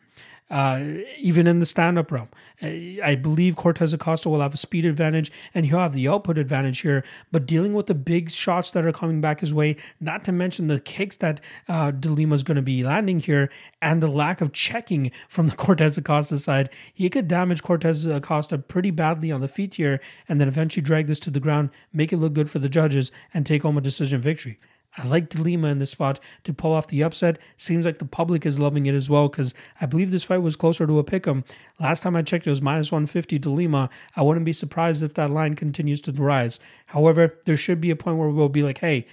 uh, even in the stand up realm. I believe Cortes-Acosta will have a speed advantage and he'll have the output advantage here. But dealing with the big shots that are coming back his way, not to mention the kicks that uh, de Lima is going to be landing here, and the lack of checking from the (laughs) Cortes-Acosta side, he could damage Cortes-Acosta pretty badly on the feet here and then eventually drag this to the ground, make it look good for the judges, and take home a decision victory. I like de Lima in this spot to pull off the upset. Seems like the public is loving it as well because I believe this fight was closer to a pick 'em. Last time I checked, it was minus 150 de Lima. I wouldn't be surprised if that line continues to rise. However, there should be a point where we'll be like, hey,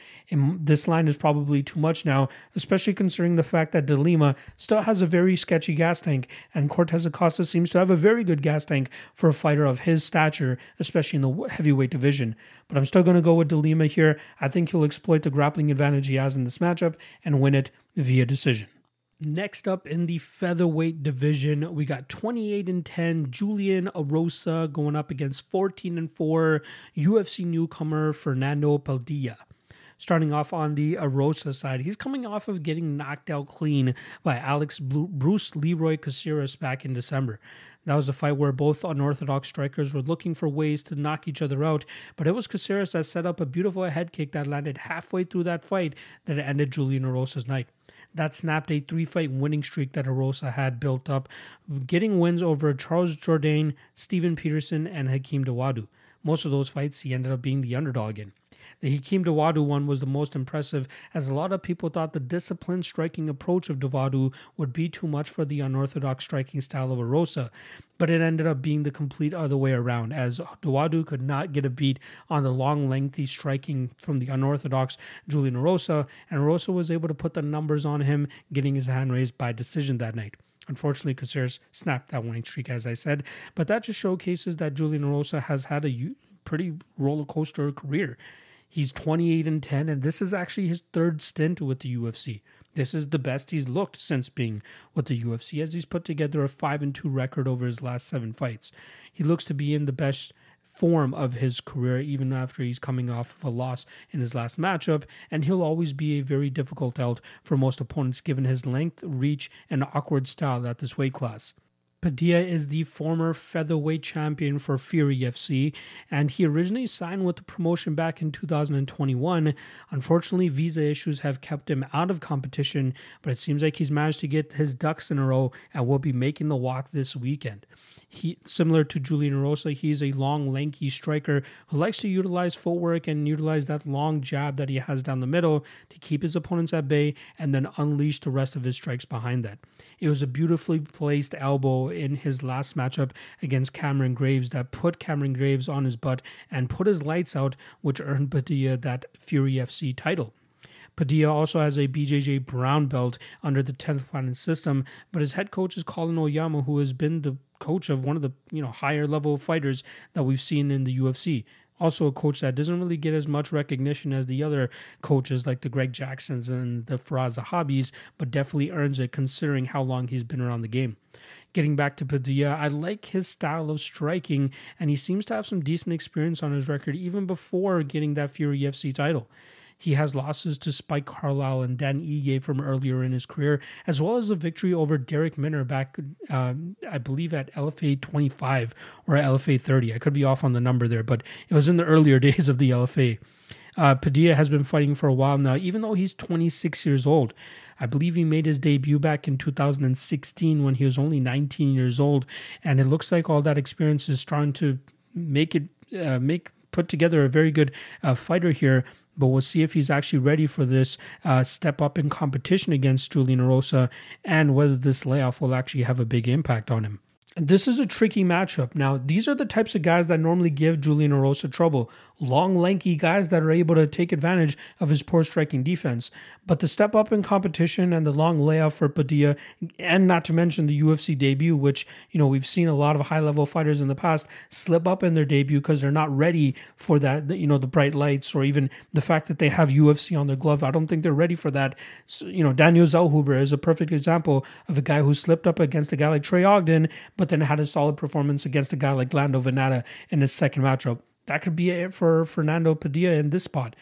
this line is probably too much now, especially considering the fact that de Lima still has a very sketchy gas tank, and Cortes-Acosta seems to have a very good gas tank for a fighter of his stature, especially in the heavyweight division. But I'm still going to go with de Lima here. I think he'll exploit the grappling advantage he has in this matchup and win it via decision. Next up in the featherweight division, we got 28 and 10 Julian Erosa going up against 14 and 4 UFC newcomer Fernando Padilla. Starting off on the Erosa side, he's coming off of getting knocked out clean by Alex Bruce Leroy Caceres back in December. That was a fight where both unorthodox strikers were looking for ways to knock each other out, but it was Caceres that set up a beautiful head kick that landed halfway through that fight that ended Julian Erosa's night that snapped a three fight winning streak that Erosa had built up, getting wins over Charles Jourdain, Steven Peterson, and Hakeem Dawodu. Most of those fights, he ended up being the underdog in. The Hakeem Dawodu one was the most impressive, as a lot of people thought the disciplined striking approach of Dawodu would be too much for the unorthodox striking style of Erosa. But it ended up being the complete other way around, as Dawodu could not get a beat on the long, lengthy striking from the unorthodox Julian Erosa, and Erosa was able to put the numbers on him, getting his hand raised by decision that night. Unfortunately, Caceres snapped that winning streak, as I said, but that just showcases that Julian Erosa has had a pretty roller coaster career. He's 28 and 10, and this is actually his third stint with the UFC. This is the best he's looked since being with the UFC, as he's put together a 5 and 2 record over his last seven fights. He looks to be in the best form of his career, even after he's coming off of a loss in his last matchup, and he'll always be a very difficult out for most opponents given his length, reach, and awkward style at this weight class. Padilla is the former featherweight champion for Fury FC, and he originally signed with the promotion back in 2021. Unfortunately, visa issues have kept him out of competition, but it seems like he's managed to get his ducks in a row and will be making the walk this weekend. He, similar to Julian Erosa, he's a long, lanky striker who likes to utilize footwork and utilize that long jab that he has down the middle to keep his opponents at bay and then unleash the rest of his strikes behind that. It was a beautifully placed elbow in his last matchup against Cameron Graves that put Cameron Graves on his butt and put his lights out, which earned Padilla that Fury FC title. Padilla also has a BJJ brown belt under the 10th Planet system, but his head coach is Colin Oyama, who has been the coach of one of the you know higher level fighters that we've seen in the UFC. Also, a coach that doesn't really get as much recognition as the other coaches like the Greg Jacksons and the Firas Zahabis, but definitely earns it considering how long he's been around the game. Getting back to Padilla, I like his style of striking, and he seems to have some decent experience on his record even before getting that Fury UFC title. He has losses to Spike Carlyle and Dan Ige from earlier in his career, as well as a victory over Derek Minner back, um, I believe, at LFA 25 or LFA 30. I could be off on the number there, but it was in the earlier (laughs) days of the LFA. Uh, Padilla has been fighting for a while now, even though he's 26 years old. I believe he made his debut back in 2016 when he was only 19 years old, and it looks like all that experience is trying to make it uh, make put together a very good uh, fighter here but we'll see if he's actually ready for this uh, step up in competition against Julian Erosa and whether this layoff will actually have a big impact on him. This is a tricky matchup. Now, these are the types of guys that normally give Julian Erosa trouble. Long, lanky guys that are able to take advantage of his poor striking defense. But the step up in competition and the long layoff for Padilla, and not to mention the UFC debut, which, you know, we've seen a lot of high level fighters in the past slip up in their debut because they're not ready for that, you know, the bright lights or even the fact that they have UFC on their glove. I don't think they're ready for that. So, you know, Daniel Zellhuber is a perfect example of a guy who slipped up against a guy like Trey Ogden, but then had a solid performance against a guy like Lando Vannata in his second matchup. That could be it for Fernando Padilla in this spot.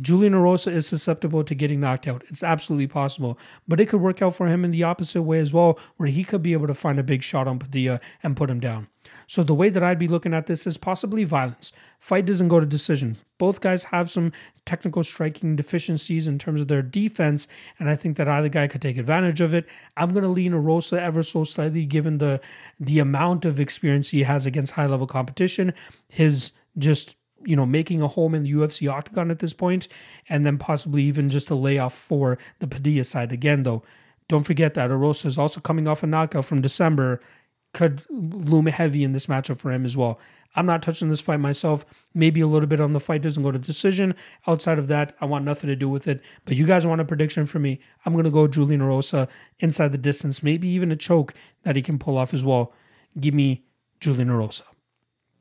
Julian Erosa is susceptible to getting knocked out. It's absolutely possible. But it could work out for him in the opposite way as well, where he could be able to find a big shot on Padilla and put him down. So the way that I'd be looking at this is possibly violence. Fight doesn't go to decision. Both guys have some technical striking deficiencies in terms of their defense, and I think that either guy could take advantage of it. I'm going to lean Erosa ever so slightly, given the the amount of experience he has against high level competition, his just you know making a home in the UFC octagon at this point, and then possibly even just a layoff for the Padilla side again. Though, don't forget that Erosa is also coming off a knockout from December could loom heavy in this matchup for him as well. I'm not touching this fight myself. Maybe a little bit on the fight doesn't go to decision. Outside of that, I want nothing to do with it. But you guys want a prediction for me? I'm to go Julian Erosa inside the distance, maybe even a choke that he can pull off as well. Give me Julian Erosa.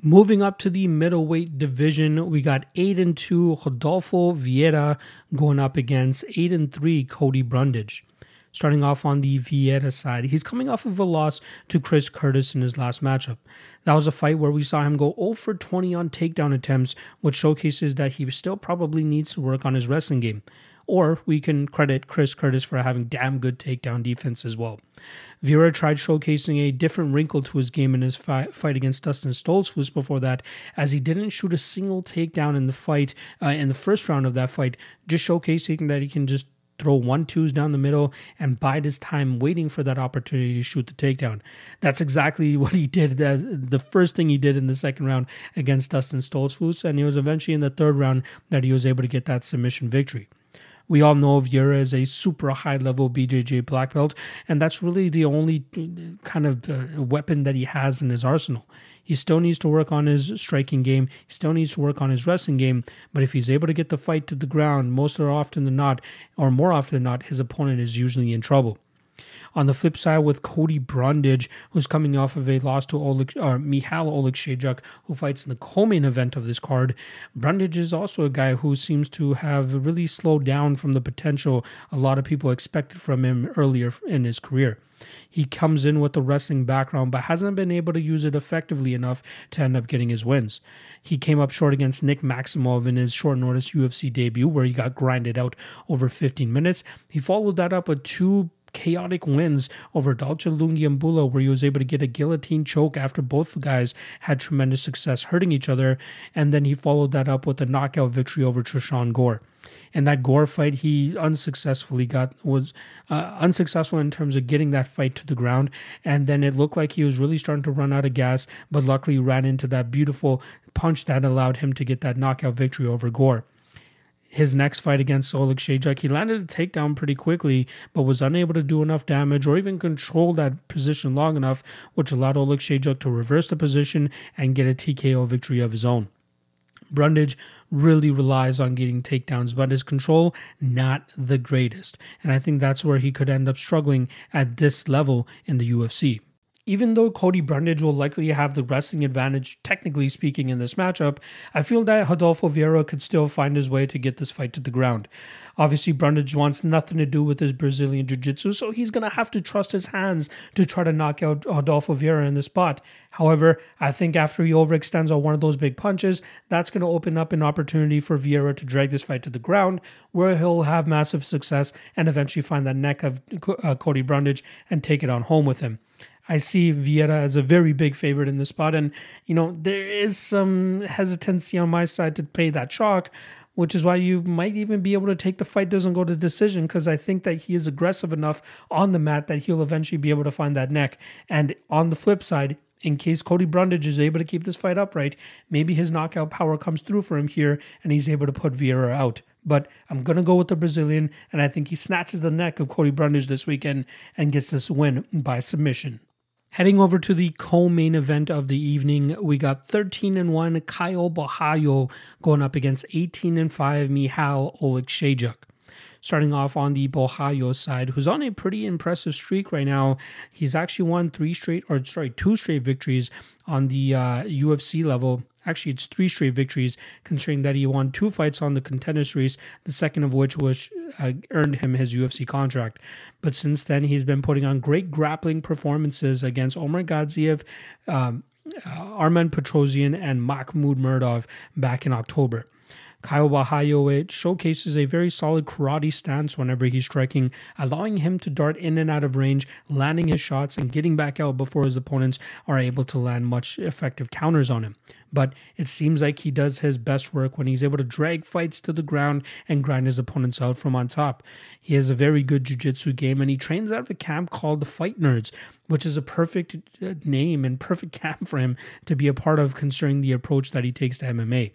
Moving up to the middleweight division, we got 8 and 2 Rodolfo Vieira going up against 8 and 3 Cody Brundage starting off on the Vieira side. He's coming off of a loss to Chris Curtis in his last matchup. That was a fight where we saw him go 0 for 20 on takedown attempts, which showcases that he still probably needs to work on his wrestling game. Or we can credit Chris Curtis for having damn good takedown defense as well. Vieira tried showcasing a different wrinkle to his game in his fi- fight against Dustin Stoltzfus before that, as he didn't shoot a single takedown in the fight, uh, in the first round of that fight, just showcasing that he can just throw one twos down the middle and bide his time waiting for that opportunity to shoot the takedown. That's exactly (laughs) what he did. The first thing he did in the second round against Dustin Stoltzfus, and it was eventually in the third round that he was able to get that submission victory. We all know Vieira is a super high level BJJ black belt, and that's really the only kind of uh, weapon that he has in his arsenal. He still needs to work on his striking game. He still needs to work on his wrestling game. But if he's able to get the fight to the ground, most often than not, or more often than not, his opponent is usually in trouble. On the flip side, with Cody Brundage, who's coming off of a loss to Oleg, or Michal Oleksiejczuk, who fights in the co-main event of this card, Brundage is also a guy who seems to have really slowed down from the potential a lot of people expected from him earlier in his career. He comes in with a wrestling background, but hasn't been able to use it effectively enough to end up getting his wins. He came up short against Nick Maximov in his short notice UFC debut, where he got grinded out over 15 minutes. He followed that up with two chaotic wins over Dalcha Lungiambula, where he was able to get a guillotine choke after both guys had tremendous success hurting each other. And then he followed that up with a knockout victory over Tresean Gore. In that Gore fight, he unsuccessfully got was uh, unsuccessful in terms of getting that fight to the ground, and then it looked like he was really starting to run out of gas. But luckily, ran into that beautiful punch that allowed him to get that knockout victory over Gore his next fight against Oleksiejczuk, he landed a takedown pretty quickly, but was unable to do enough damage or even control that position long enough, which allowed Oleksiejczuk to reverse the position and get a TKO victory of his own. Brundage really relies on getting takedowns, but his control not the greatest. And I think that's where he could end up struggling at this level in the UFC even though Cody Brundage will likely have the wrestling advantage, technically speaking, in this matchup, I feel that Rodolfo Vieira could still find his way to get this fight to the ground. Obviously, Brundage wants nothing to do with his Brazilian Jiu Jitsu, so he's going to have to trust his hands to try to knock out Rodolfo Vieira in the spot. However, I think after he overextends on one of those big punches, that's going to open up an opportunity for Vieira to drag this fight to the ground, where he'll have massive success and eventually find that neck of uh, Cody Brundage and take it on home with him. I see Vieira as a very big favorite in this spot. And, you know, there is some hesitancy on my side to pay that chalk, which is why you might even be able to take the fight doesn't go to decision because I think that he is aggressive enough on the mat that he'll eventually be able to find that neck. And on the flip side, in case Cody Brundage is able to keep this fight upright, maybe his knockout power comes through for him here and he's able to put Vieira out. But I'm going to go with the Brazilian, and I think he snatches the neck of Cody Brundage this weekend and gets this win by submission. Heading over to the co-main event of the evening, we got 13 and 1 Caio Borralho going up against 18 and 5 Michal Oleksiejczuk. Starting off on the Borralho side, who's on a pretty impressive streak right now. He's actually won three straight, or sorry, two straight victories on the uh, UFC level Actually, it's three straight victories, considering that he won two fights on the contender series, the second of which was uh, earned him his UFC contract. But since then, he's been putting on great grappling performances against Omar Gadzhiev, um, uh, Armen Petrosyan, and Makhmud Muradov back in October. Caio Borralho showcases a very solid karate stance whenever he's striking, allowing him to dart in and out of range, landing his shots, and getting back out before his opponents are able to land much effective counters on him. But it seems like he does his best work when he's able to drag fights to the ground and grind his opponents out from on top. He has a very good jiu-jitsu game and he trains out of a camp called the Fight Nerds, which is a perfect uh, name and perfect (laughs) camp for him to be a part of considering the approach that he takes to MMA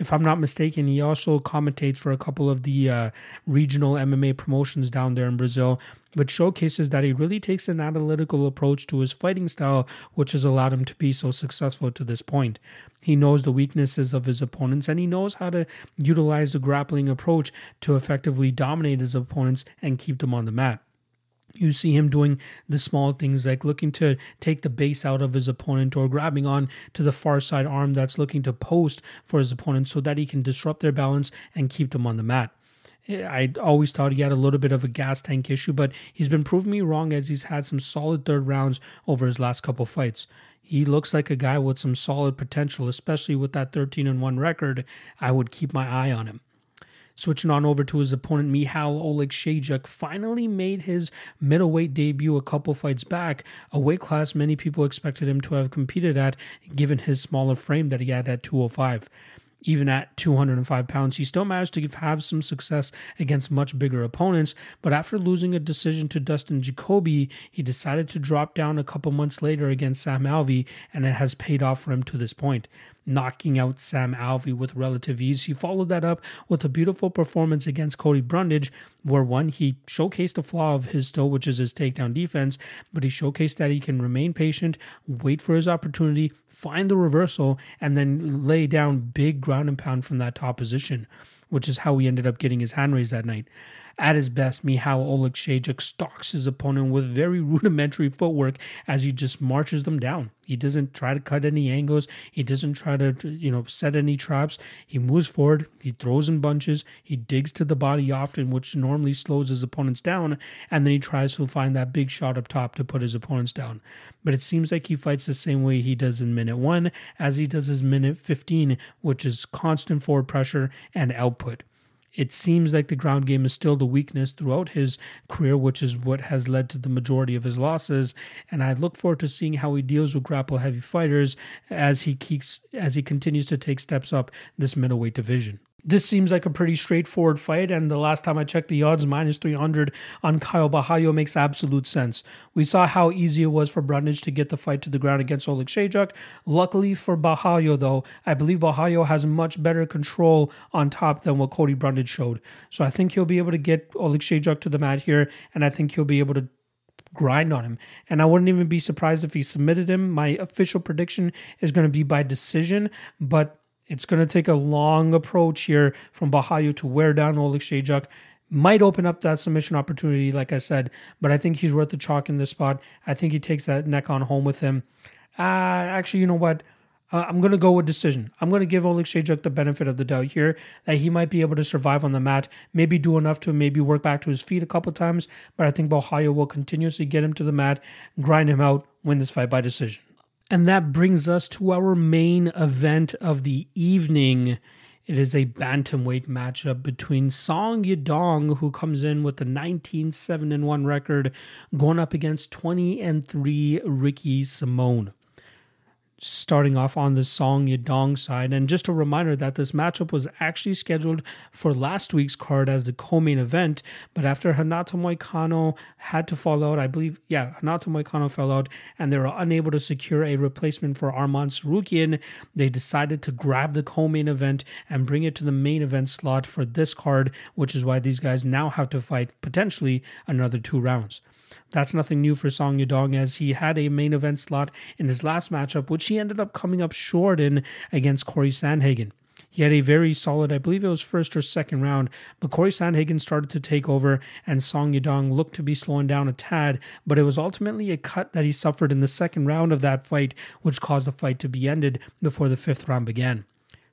if I'm not mistaken, he also commentates for a couple of the uh, regional MMA promotions down there in Brazil, which showcases that he really takes an analytical approach to his fighting style, which has allowed him to be so successful to this point. He knows the weaknesses of his opponents and he knows how to utilize the grappling approach to effectively dominate his opponents and keep them on the mat. You see him doing the small things like looking to take the base out of his opponent or grabbing on to the far side arm that's looking to post for his opponent so that he can disrupt their balance and keep them on the mat. I always thought he had a little bit of a gas tank issue, but he's been proving me wrong as he's had some solid third rounds over his last couple fights. He looks like a guy with some solid potential, especially with that 13 and 1 record. I would keep my eye on him. Switching on over to his opponent, Michal Oleksiejczuk finally made his middleweight debut a couple fights back, a weight class many people expected him to have competed at given his smaller frame that he had at 205 even at 205 pounds, he still managed to have some success against much bigger opponents. But after losing a decision to Dustin Jacoby, he decided to drop down a couple months later against Sam Alvey, and it has paid off for him to this point knocking out Sam Alvey with relative ease. He followed that up with a beautiful performance against Cody Brundage, where one, he showcased a flaw of his still, which is his takedown defense, but he showcased that he can remain patient, wait for his opportunity, find the reversal, and then lay down big ground and pound from that top position, which is how he ended up getting his hand raised that night. At his best, Michal Oleksiejczuk stalks his opponent with very rudimentary footwork as he just marches them down. He doesn't try to cut any angles. He doesn't try to, you know, set any traps. He moves forward. He throws in bunches. He digs to the body often, which normally slows his opponents down. And then he tries to find that big shot up top to put his opponents down. But it seems like he fights the same way he does in minute one as he does his minute 15, which is constant forward pressure and output It seems like the ground game is still the weakness throughout his career, which is what has led to the majority of his losses. And I look forward to seeing how he deals with grapple heavy fighters as he keeps as he continues to take steps up this middleweight division. This seems like a pretty straightforward fight, and the last time I checked the odds, minus 300 on Caio Borralho makes absolute sense. We saw how easy it was for Brundage to get the fight to the ground against Oleksiejczuk. Luckily for Borralho, though, I believe Borralho has much better control on top than what Cody Brundage showed. So I think he'll be able to get Oleksiejczuk to the mat here, and I think he'll be able to grind on him. And I wouldn't even be surprised if he submitted him. My official prediction is going to be by decision, but it's going to take a long approach here from Borralho to wear down Oleksiejczuk. Might open up that submission opportunity, like I said, but I think he's worth the chalk in this spot. I think he takes that neck on home with him. Uh, actually, you know what? Uh, I'm going to go with decision. I'm going to give Oleksiejczuk the benefit of the doubt here that he might be able to survive on the mat, maybe do enough to maybe work back to his feet a couple times, but I think Borralho will continuously get him to the mat, grind him out, win this fight by decision. And that brings us to our main event of the evening. It is a bantamweight matchup between Song Yadong, who comes in with a 19 7 1 record, going up against 20 and 3 Ricky Simon starting off on the Song Yadong side. And just a reminder that this matchup was actually scheduled for last week's card as the co-main event, but after Renato Moikano had to fall out, I believe, yeah, Renato Moikano fell out, and they were unable to secure a replacement for Arman Tsarukyan, they decided to grab the co-main event and bring it to the main event slot for this card, which is why these guys now have to fight potentially another two rounds. That's nothing new for Song Yadong as he had a main event slot in his last matchup, which he ended up coming up short in against Corey Sandhagen. He had a very solid, I believe it was first or second round, but Corey Sandhagen started to take over and Song Yadong looked to be slowing down a tad, but it was ultimately a cut that he suffered in the second round of that fight, which caused the fight to be ended before the fifth round began.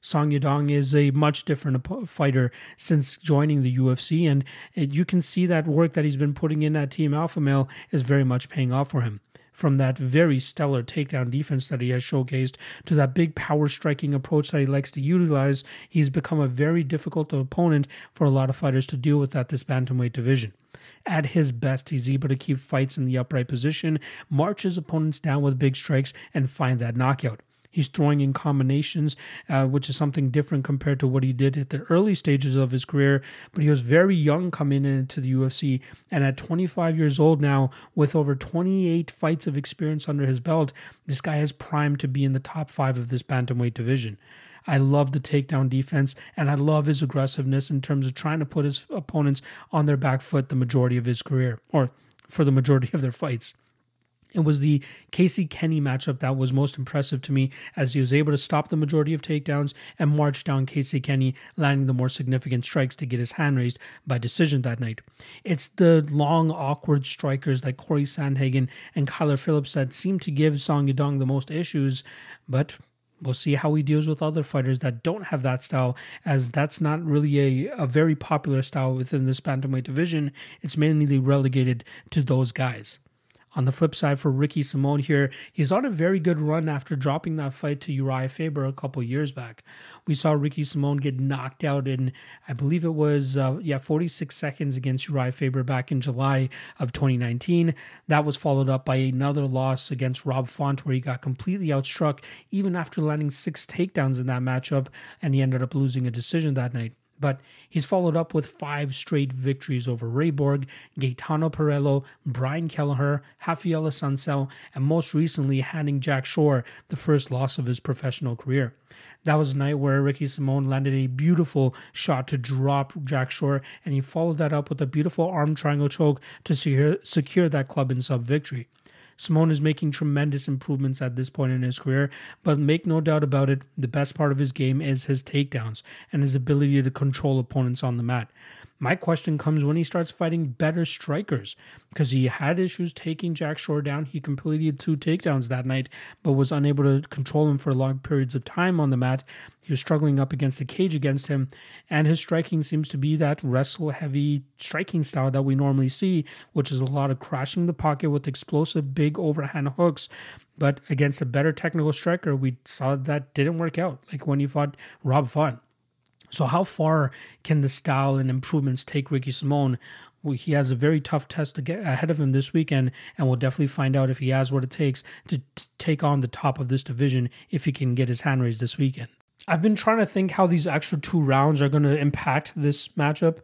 Song Yadong is a much different fighter since joining the UFC, and you can see that work that he's been putting in at Team Alpha Male is very much paying off for him. From that very stellar takedown defense that he has showcased to that big power striking approach that he likes to utilize, he's become a very difficult opponent for a lot of fighters to deal with at this bantamweight division. At his best, he's able to keep fights in the upright position, march his opponents down with big strikes, and find that knockout. He's throwing in combinations, uh, which is something different compared to what he did at the early stages of his career. But he was very young coming into the UFC. And at 25 years old now, with over 28 fights of experience under his belt, this guy is primed to be in the top five of this bantamweight division. I love the takedown defense and I love his aggressiveness in terms of trying to put his opponents on their back foot the majority of his career or for the majority of their fights. It was the Casey Kenny matchup that was most impressive to me as he was able to stop the majority of takedowns and march down Casey Kenny, landing the more significant strikes to get his hand raised by decision that night. It's the long, awkward strikers like Corey Sandhagen and Kyler Phillips that seem to give Song Yadong the most issues, but We'll see how he deals with other fighters that don't have that style, as that's not really a, a very popular style within this bantamweight division. It's mainly relegated to those guys. On the flip side, for Ricky Simon here, he's on a very good run after dropping that fight to Uriah Faber a couple years back. We saw Ricky Simon get knocked out in, I believe it was, uh, yeah, 46 seconds against Uriah Faber back in July of 2019. That was followed up by another loss against Rob Font, where he got completely outstruck even after landing six takedowns in that matchup, and he ended up losing a decision that night. But he's followed up with five straight victories over Ray Borg, Gaetano Pirrello, Brian Kelleher, Raphael Assunção, and most recently handing Jack Shore the first loss of his professional career. That was a night where Ricky Simon landed a beautiful shot to drop Jack Shore, and he followed that up with a beautiful arm triangle choke to secure, secure that club and sub victory. Simon is making tremendous improvements at this point in his career, but make no doubt about it, the best part of his game is his takedowns and his ability to control opponents on the mat. My question comes when he starts fighting better strikers because he had issues taking Jack Shore down. He completed two takedowns that night, but was unable to control him for long periods of time on the mat. He was struggling up against the cage against him, and his striking seems to be that wrestle heavy striking style that we normally see, which is a lot of crashing the pocket with explosive big overhand hooks. But against a better technical striker, we saw that didn't work out, like when he fought Rob Font. So, how far can the style and improvements take Ricky Simon? He has a very tough test to get ahead of him this weekend, and we'll definitely find out if he has what it takes to, to take on the top of this division if he can get his hand raised this weekend. I've been trying to think how these extra two rounds are going to impact this matchup.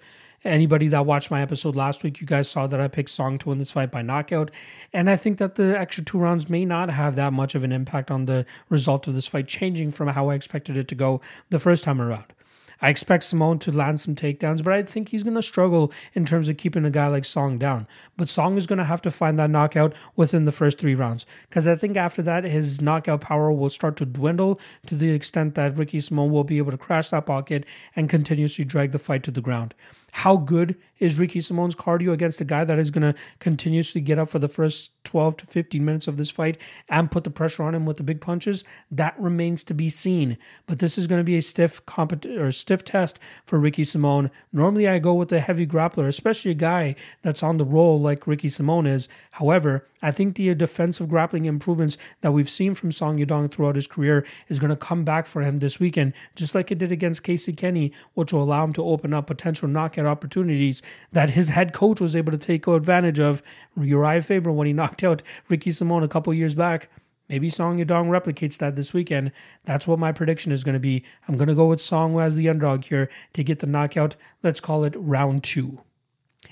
Anybody that watched my episode last week, you guys saw that I picked Song to win this fight by knockout. And I think that the extra two rounds may not have that much of an impact on the result of this fight, changing from how I expected it to go the first time around. I expect Simon to land some takedowns, but I think he's going to struggle in terms of keeping a guy like Song down. But Song is going to have to find that knockout within the first three rounds because I think after that, his knockout power will start to dwindle to the extent that Ricky Simon will be able to crash that pocket and continuously drag the fight to the ground. How good is Ricky Simon's cardio against a guy that is going to continuously get up for the first 12 to 15 minutes of this fight and put the pressure on him with the big punches? That remains to be seen. But this is going to be a stiff compet- or stiff test for Ricky Simon. Normally, I go with a heavy grappler, especially a guy that's on the roll like Ricky Simon is. However, I think the uh, defensive grappling improvements that we've seen from Song Yadong throughout his career is going to come back for him this weekend, just like it did against Casey Kenney, which will allow him to open up potential knockout opportunities that his head coach was able to take advantage of. Urijah Faber when he (laughs) knocked out Ricky Simon a couple years back. Maybe Song Yadong replicates that this weekend. That's what my prediction is going to be. I'm going to go with Song as the underdog here to get the knockout. Let's call it round two.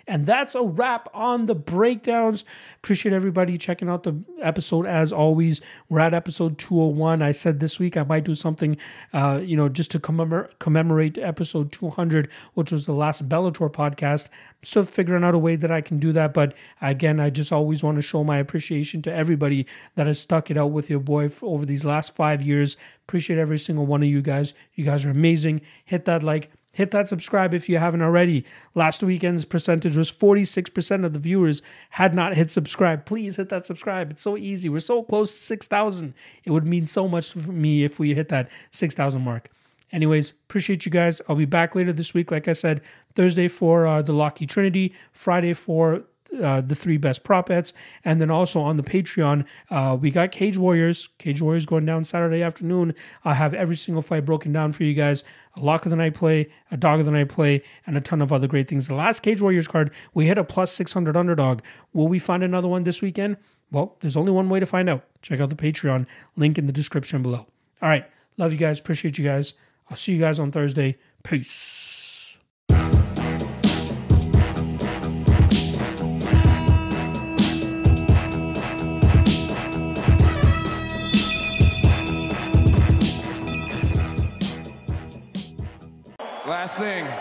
And that's a wrap on the breakdowns. Appreciate everybody checking out the episode as always. We're at episode 201. I said this week I might do something, uh, you know, just to commemorate, commemorate episode 200, which was the last Bellator podcast. I'm still figuring out a way that I can do that. But again, I just always want to show my appreciation to everybody that has stuck it out with your boy over these last five years. Appreciate every single one of you guys. You guys are amazing. Hit that like Hit that subscribe if you haven't already. Last weekend's percentage was 46% of the viewers had not hit subscribe. Please hit that subscribe. It's so easy. We're so close to 6,000. It would mean so much for me if we hit that 6,000 mark. Anyways, appreciate you guys. I'll be back later this week. Like I said, Thursday for uh, the Locky Trinity, Friday for uh, the three best prop bets. And then also on the Patreon, uh, we got Cage Warriors. Cage Warriors going down Saturday afternoon. I have every single fight broken down for you guys. A lock of the night play, a dog of the night play, and a ton of other great things. The last Cage Warriors card, we hit a plus 600 underdog. Will we find another one this weekend? Well, there's only one way to find out. Check out the Patreon, link in the description below. All right. Love you guys. Appreciate you guys. I'll see you guys on Thursday. Peace. Thing.